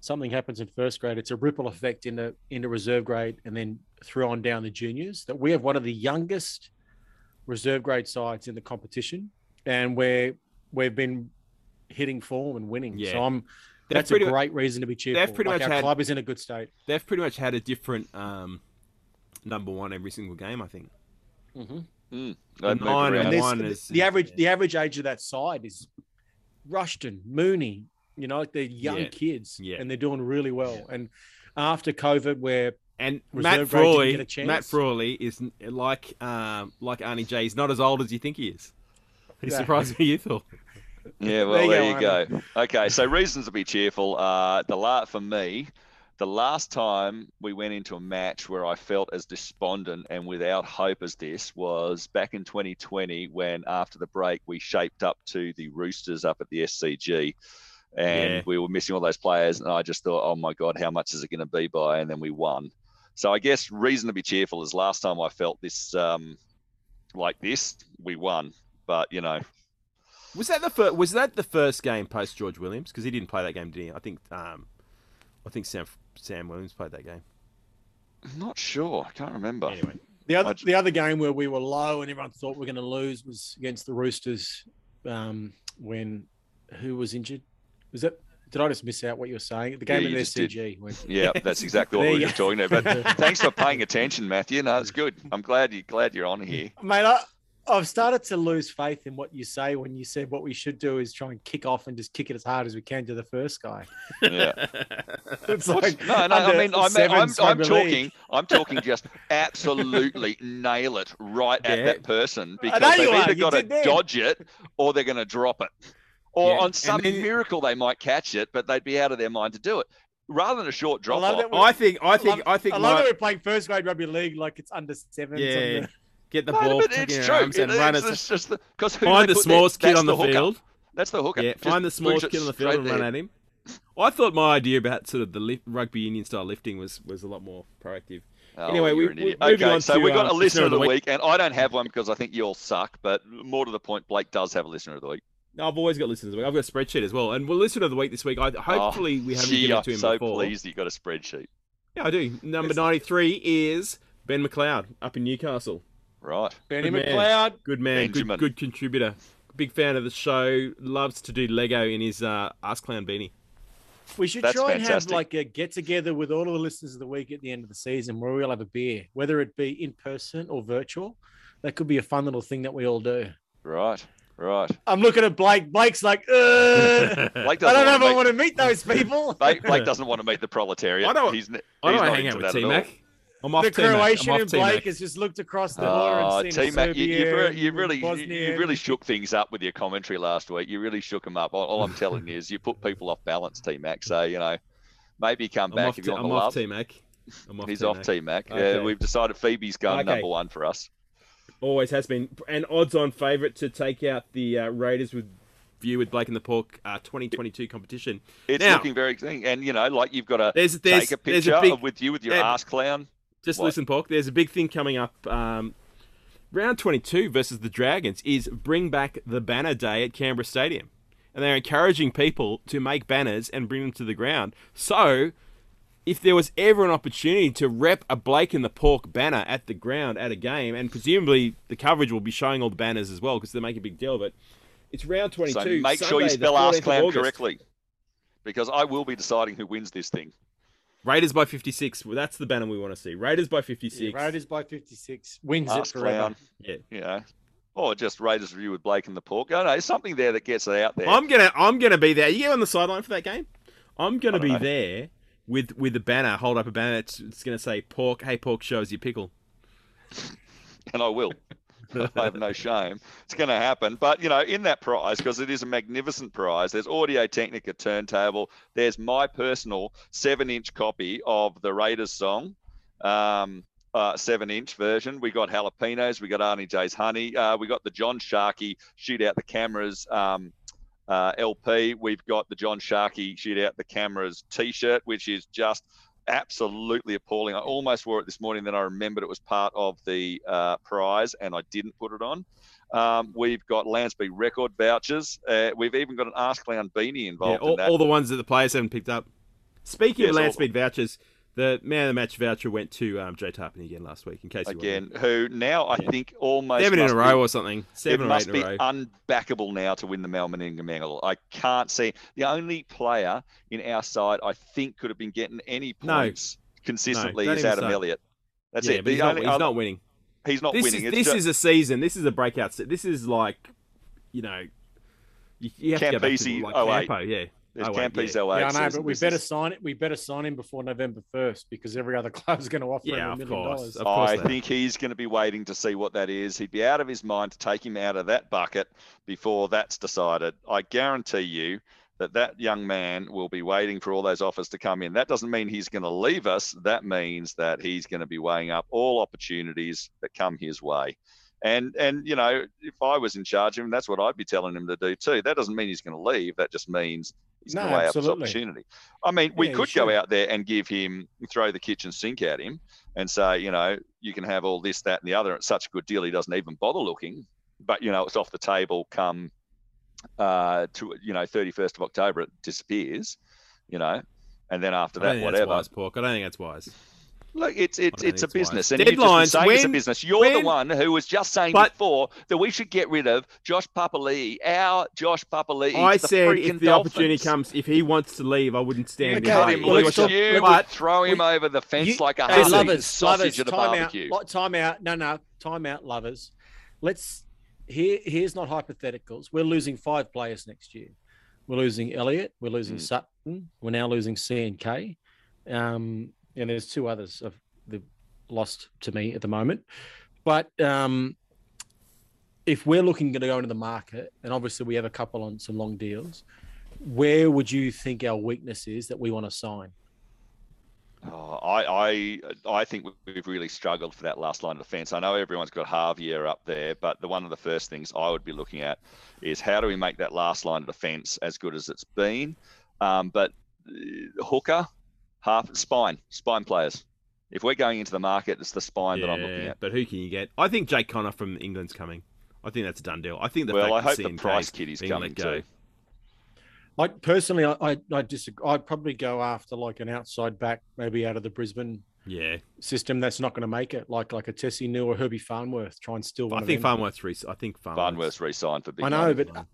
something happens in first grade, it's a ripple effect into into reserve grade and then through on down the juniors. That we have one of the youngest reserve grade sides in the competition, and we're we've been hitting form and winning. Yeah. So I'm They've that's a pretty mu- great reason to be cheerful. pretty Like, much our had- club is in a good state. They've pretty much had a different um, number one every single game. I think. Mm-hmm. Mm, The nine and And one is- the average yeah. the average age of that side is Rushton, Mooney. You know, like they're young Yeah. kids, Yeah. and they're doing really well. And after COVID, where And Reserve Matt grade didn't Frawley, chance. Matt Frawley is like um, like Arnie J. He's not as old as you think he is. He Yeah. surprised me. You thought. Yeah, well, There there you you, go, go. Okay, so reasons to be cheerful. Uh, the la- for me, the last time we went into a match where I felt as despondent and without hope as this was back in 2020 when after the break we shaped up to the Roosters up at the SCG. And Yeah. we were missing all those players, and I just thought, oh my God, how much is it going to be by? And then we won. So I guess reason to be cheerful is last time I felt this um, like this, we won. But you know, Was that the first? Was that the first game post George Williams? Because he didn't play that game, did he? I think. Um, I think Sam Sam Williams played that game. I'm not sure. I can't remember. Anyway, the other I the other game where we were low and everyone thought we are going to lose was against the Roosters. Um, when who was injured? Was that? Did I just miss out what you were saying? The game Yeah, in the just. SCG. When, Yeah, that's exactly what There we you were go. talking about. But thanks for paying attention, Matthew. No, it's good. I'm glad you glad you're on here. Mate, I, I've started to lose faith in what you say when you said what we should do is try and kick off and just kick it as hard as we can to the first guy. Yeah. It's like No, no. I mean, I'm, I'm, I'm talking. I'm talking. Just absolutely nail it right at that person because they've you are, either you got to then. dodge it or they're going to drop it, or Yeah, on some then- miracle they might catch it, but they'd be out of their mind to do it. Rather than a short drop love off. that we- I think. I think. love- I think. I love my- that we're playing first grade rugby league like it's under seven. Yeah. On the- get the No, ball, but in your true. arms and It- run it's it. just, just the, because who Find the put there, smallest kid on the hooker. field. That's the hooker. Yeah, Just find the smallest kid on the field straight and run at him. I thought my idea about sort of the lift, rugby union style lifting was was a lot more proactive. Oh, Anyway, we- you're an we- idiot. moving okay, on so to, we've got uh, a listener of the week. and I don't have one because I think you all suck. But more to the point, Blake does have a listener of the week. No, I've always got listeners. of the week. I've got a spreadsheet as well, and we'll listen of the week this week. I, hopefully, Oh, we haven't gee, given I'm it to him so before. pleased that you got a spreadsheet. Yeah, I do. Number ninety-three is Ben McLeod up in Newcastle. Right. Benny Good man. McLeod. Good man. Good, Benjamin. good contributor. Big fan of the show. Loves to do Lego in his uh, Ask Clown beanie. We should That's try and have like a get together with all of the listeners of the week at the end of the season where we all have a beer, whether it be in person or virtual. That could be a fun little thing that we all do. Right. Right. I'm looking at Blake. Blake's like, uh, Blake I don't know if wanna I meet- want to meet those people. Blake, Blake doesn't want to meet the proletariat. I don't- He's, n- I he's don't not hang out into with that T at all. Mac. I'm off the T-Mac. Croatian I'm off and Blake T-Mac. has just looked across the Oh, border and seen a T Mac, you, you, re- you really, you, Bosnian. you really shook things up with your commentary last week. You really shook them up. All, all I'm telling you is you put people off balance, T Mac. So you know, maybe come I'm back if you want I'm off love. T-Mac. I'm off He's T-Mac. off T Mac. Okay. Yeah, we've decided Phoebe's going Okay. number one for us. Always has been. An odds-on favourite to take out the uh, Raiders with view with Blake and the Pork uh, 2022 competition. It's Now- looking very exciting, and you know, like you've got to There's- there's- take a there's a picture big- of with you with your Yeah. ass clown. Just What? listen, Pork. There's a big thing coming up. Um, round 22 versus the Dragons is bring back the banner day at Canberra Stadium. And they're encouraging people to make banners and bring them to the ground. So, if there was ever an opportunity to rep a Blake and the Pork banner at the ground at a game, and presumably the coverage will be showing all the banners as well because they make a big deal of it. It's round 22. So make sure you Sunday, spell 14th ass August. correctly, because I will be deciding who wins this thing. Raiders by 56. Well, that's the banner we want to see. Raiders by 56. Raiders by 56 wins Ass it forever. clown. Yeah. You know, or just Raiders review with Blake and the Pork. I don't know There's something there that gets it out there. I'm gonna I'm gonna be there. You on the sideline for that game? I'm gonna be know. there with with a banner. Hold up a banner. It's, it's gonna say pork. Hey, pork shows you pickle. and I will. I have no shame. It's going to happen. But, you know, in that prize, because it is a magnificent prize, there's Audio Technica turntable. There's my personal seven inch copy of the Raiders song, um, uh, seven inch version. We got jalapenos. We got Arnie J's Honey. Uh, we got the John Sharkey Shoot Out the Cameras um, uh, LP. We've got the John Sharkey Shoot Out the Cameras t shirt, which is just absolutely appalling. I almost wore it this morning, then I remembered it was part of the uh, prize and I didn't put it on. Um, we've got Landspeed record vouchers. Uh, we've even got an Ask Clown beanie Yeah, involved all, in that. all the ones that the players haven't picked up. Speaking Yes, of all land of speed vouchers, the man of the match voucher went to um, Joe Tapine again last week. In case you Again, who now I think almost seven in a row be- or something. Seven it or must eight be a row. unbackable now to win the Mal Meninga Medal. I can't see the only player in our side I think could have been getting any No. points consistently don't is Adam start. Elliott. That's yeah, it. but he's, The not, he's not winning. He's not this winning. Is, this ju- is a season. This is a breakout. This is like, you know, you, you have to go back to like 08. Campo, yeah. There's 08, Campese yeah. 08 Yeah, I know, but we better is- sign it. We better sign him before November first because every other club is going to offer him a of million course. dollars. Of course I think he's going to be waiting to see what that is. He'd be out of his mind to take him out of that bucket before that's decided. I guarantee you that that young man will be waiting for all those offers to come in. That doesn't mean he's going to leave us. That means that he's going to be weighing up all opportunities that come his way. And and you know, if I was in charge of him, that's what I'd be telling him to do too. That doesn't mean he's going to leave. That just means he's No, going to weigh up his absolutely. opportunity. I mean, we Yeah, could go out there and give him, throw the kitchen sink at him, and say, you know, you can have all this, that, and the other. It's such a good deal, he doesn't even bother looking. But you know, it's off the table come uh, to you know, thirty first of October, it disappears. You know, and then after that, whatever. that's wise, Pork. I don't think that's wise. Look, it's it's it's a think wise. business, and you've just been Deadlines, saying it's a business. You're the one who was just saying But- before that we should get rid of Josh Papali'i, our Josh Papali'i. I the said if the opportunity comes, if he wants to leave, I wouldn't stand Okay, Let behind him him. well, loose. you let- would but throw him we- over the fence You- like a hey, lovers, sausage lovers, at a time barbecue. Out, time out. No, no, time out, lovers. Let's here. Here's not hypotheticals. We're losing five players next year. We're losing Elliott. We're losing Mm. Sutton. We're now losing C and K. Um, and there's two others of the lost to me at the moment. But um, if we're looking to go into the market, and obviously we have a couple on some long deals, where would you think our weakness is that we want to sign? Oh, I, I, I think we've really struggled for that last line of defence. I know everyone's got Xavier up there, but the one of the first things I would be looking at is how do we make that last line of defence as good as it's been. Um, but uh, hooker, half spine, spine players. If we're going into the market, it's the spine that I'm looking at. but who can you get? I think Jake Connor from England's coming. I think that's a done deal. I think the Well, fact I hope the price kid is being coming go. too. Like personally, I I, I disagree. I'd probably go after like an outside back, maybe out of the Brisbane Yeah, system that's not going to make it, like like a Tesi Niu or Herbie Farnworth. Try and steal one. I of think them. Farnworth's re- I think Farnworth's, Farnworth's re-signed for big I know, money. but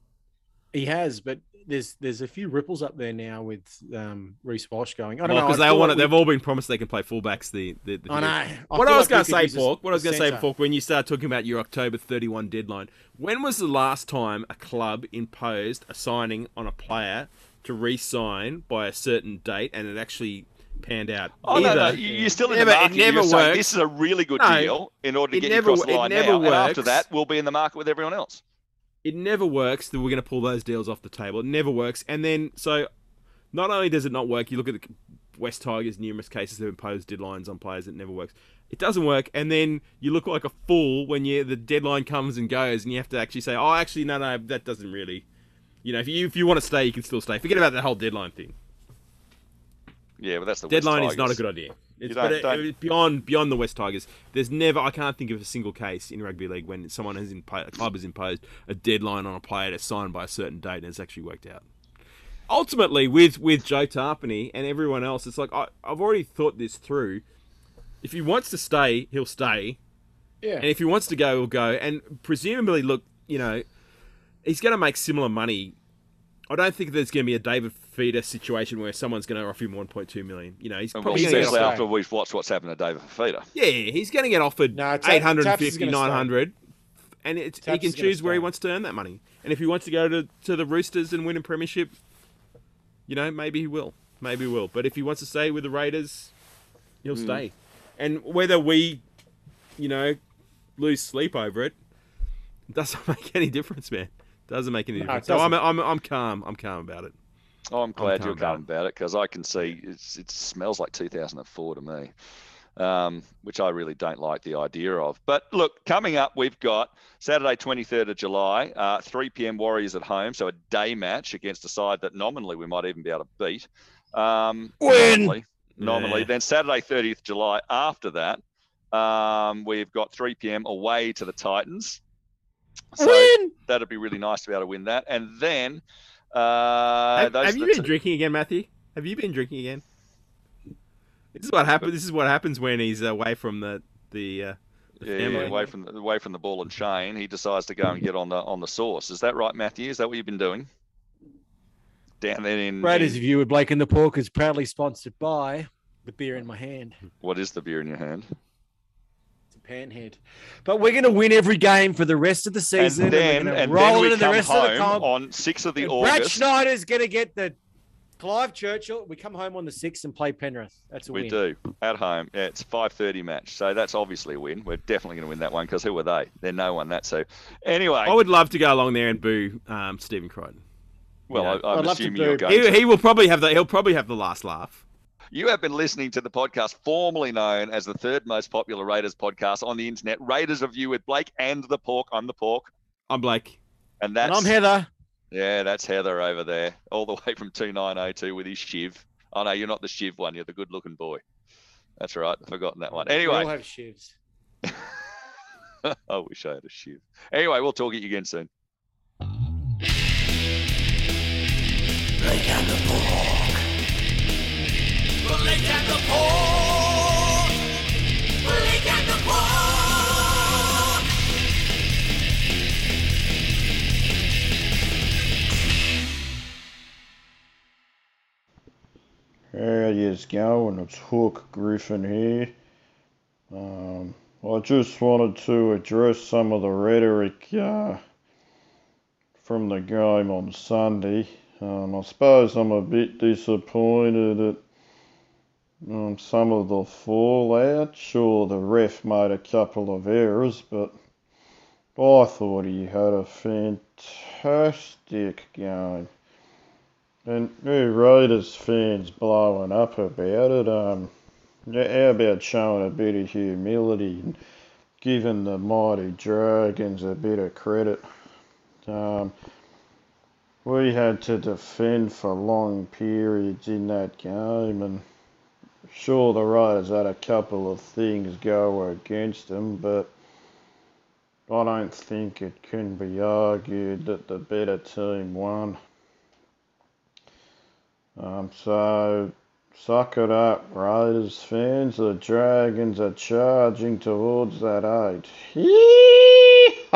he has. But there's there's a few ripples up there now with um, Reece Walsh going. I don't know because they all want it, They've we- all been promised they can play fullbacks. The, the, the I know. I what I was like going to say, use Falk, what I was going to say, centre. Falk, when you start talking about your October 31 deadline, when was the last time a club imposed a signing on a player to re-sign by a certain date and it actually panned out? Oh no, no, Either- you- you're still in Never- the it never You're saying works. this is a really good No, deal in order to get never- you across the it line never now. And after that, we'll be in the market with everyone else. It never works that we're going to pull those deals off the table. It never works. And then, so not only does it not work, you look at the West Tigers, numerous cases have imposed deadlines on players. It never works. It doesn't work. And then you look like a fool when you the deadline comes and goes, and you have to actually say, "Oh, actually, no, no, that doesn't really." You know, if you if you want to stay, you can still stay. Forget about that whole deadline thing. Yeah, but that's the Deadline is not a good idea. It's, don't- but it- don't- it- beyond beyond the West Tigers, there's never I can't think of a single case in rugby league when someone has impo- a club has imposed a deadline on a player to sign by a certain date and it's actually worked out. Ultimately, with with Joe Tapine and everyone else, it's like I, I've already thought this through. If he wants to stay, he'll stay, Yeah. and if he wants to go, he'll go. And presumably, look, you know, he's going to make similar money. I don't think there's going to be a David Fifita situation where someone's going to offer him 1.2 million. You know, he's probably well, going to get offered- after we've watched what's happened to David Fifita. yeah, he's going to get offered No, Ta- 850, Taps is gonna stay. 900, and it's, he can choose where he wants to earn that money. And if he wants to go to, to the Roosters and win a premiership, you know, maybe he will. Maybe he will. But if he wants to stay with the Raiders, he'll Hmm. stay. And whether we, you know, lose sleep over it, doesn't make any difference, man. Doesn't make any No, difference. So I'm. I'm, I'm calm. I'm calm about it. Oh, I'm glad calm you're calm about it because I can see it's, it smells like 2004 to me, um, which I really don't like the idea of. But look, coming up, we've got Saturday, 23rd of July, uh, 3 p.m. Warriors at home, so a day match against a side that nominally we might even be able to beat. Um, Win! Nominally, nominally. Yeah. Then Saturday, 30th July. After that, um, we've got 3 p.m. away to the Titans. So Win! that'd be really nice to be able to win that. And then. Uh, have, those have you been two- drinking again, Matthew? Have you been drinking again? This is what happens. This is what happens when he's away from the the, uh, the Yeah, family. yeah, away from the, away from the ball and chain, he decides to go and get on the on the source. Is that right, Matthew? Is that what you've been doing? Down there in, Raiders in- of you with Blake and the Pork is proudly sponsored by the beer in my hand. what is the beer in your hand? It's a panhead. But we're going to win every game for the rest of the season. and then and we're and roll then we into the come rest of the comp. on sixth of the And Brad August. Schneider's going to get the Clive Churchill. We come home on the 6th and play Penrith. That's a We win. We do at home. Yeah, it's five thirty match, so that's obviously a win. We're definitely going to win that one because who are they? They're no one. That so. Anyway, I would love to go along there and boo um, Stephen Crichton. well, yeah. I, I'm I'd love to assuming you're boo- going. He, to. he will probably have the he'll probably have the last laugh. You have been listening to the podcast formerly known as the third most popular Raiders podcast on the internet, Raiders of You with Blake and the Pork. I'm the Pork, I'm Blake. and that's And I'm Heather. Yeah, that's Heather over there, all the way from 2902 with his shiv. Oh, no, you're not the shiv one. You're the good looking boy. That's right. I've forgotten that one. Anyway. We all Anyway, have shivs. I wish I had a shiv. Anyway, we'll talk to you again soon. How yous going? It's Hook Griffin here. Um, I just wanted to address some of the rhetoric uh, from the game on Sunday. Um, I suppose I'm a bit disappointed at um, some of the fallout. Sure, the ref made a couple of errors, but I thought he had a fantastic game. And you Raiders fans blowing up about it, um, yeah, how about showing a bit of humility and giving the mighty Dragons a bit of credit? Um, we had to defend for long periods in that game, and sure, the Raiders had a couple of things go against them, but I don't think it can be argued that the better team won. Um, so, suck it up, Raiders fans. The Dragons are charging towards that eight. Yee-haw!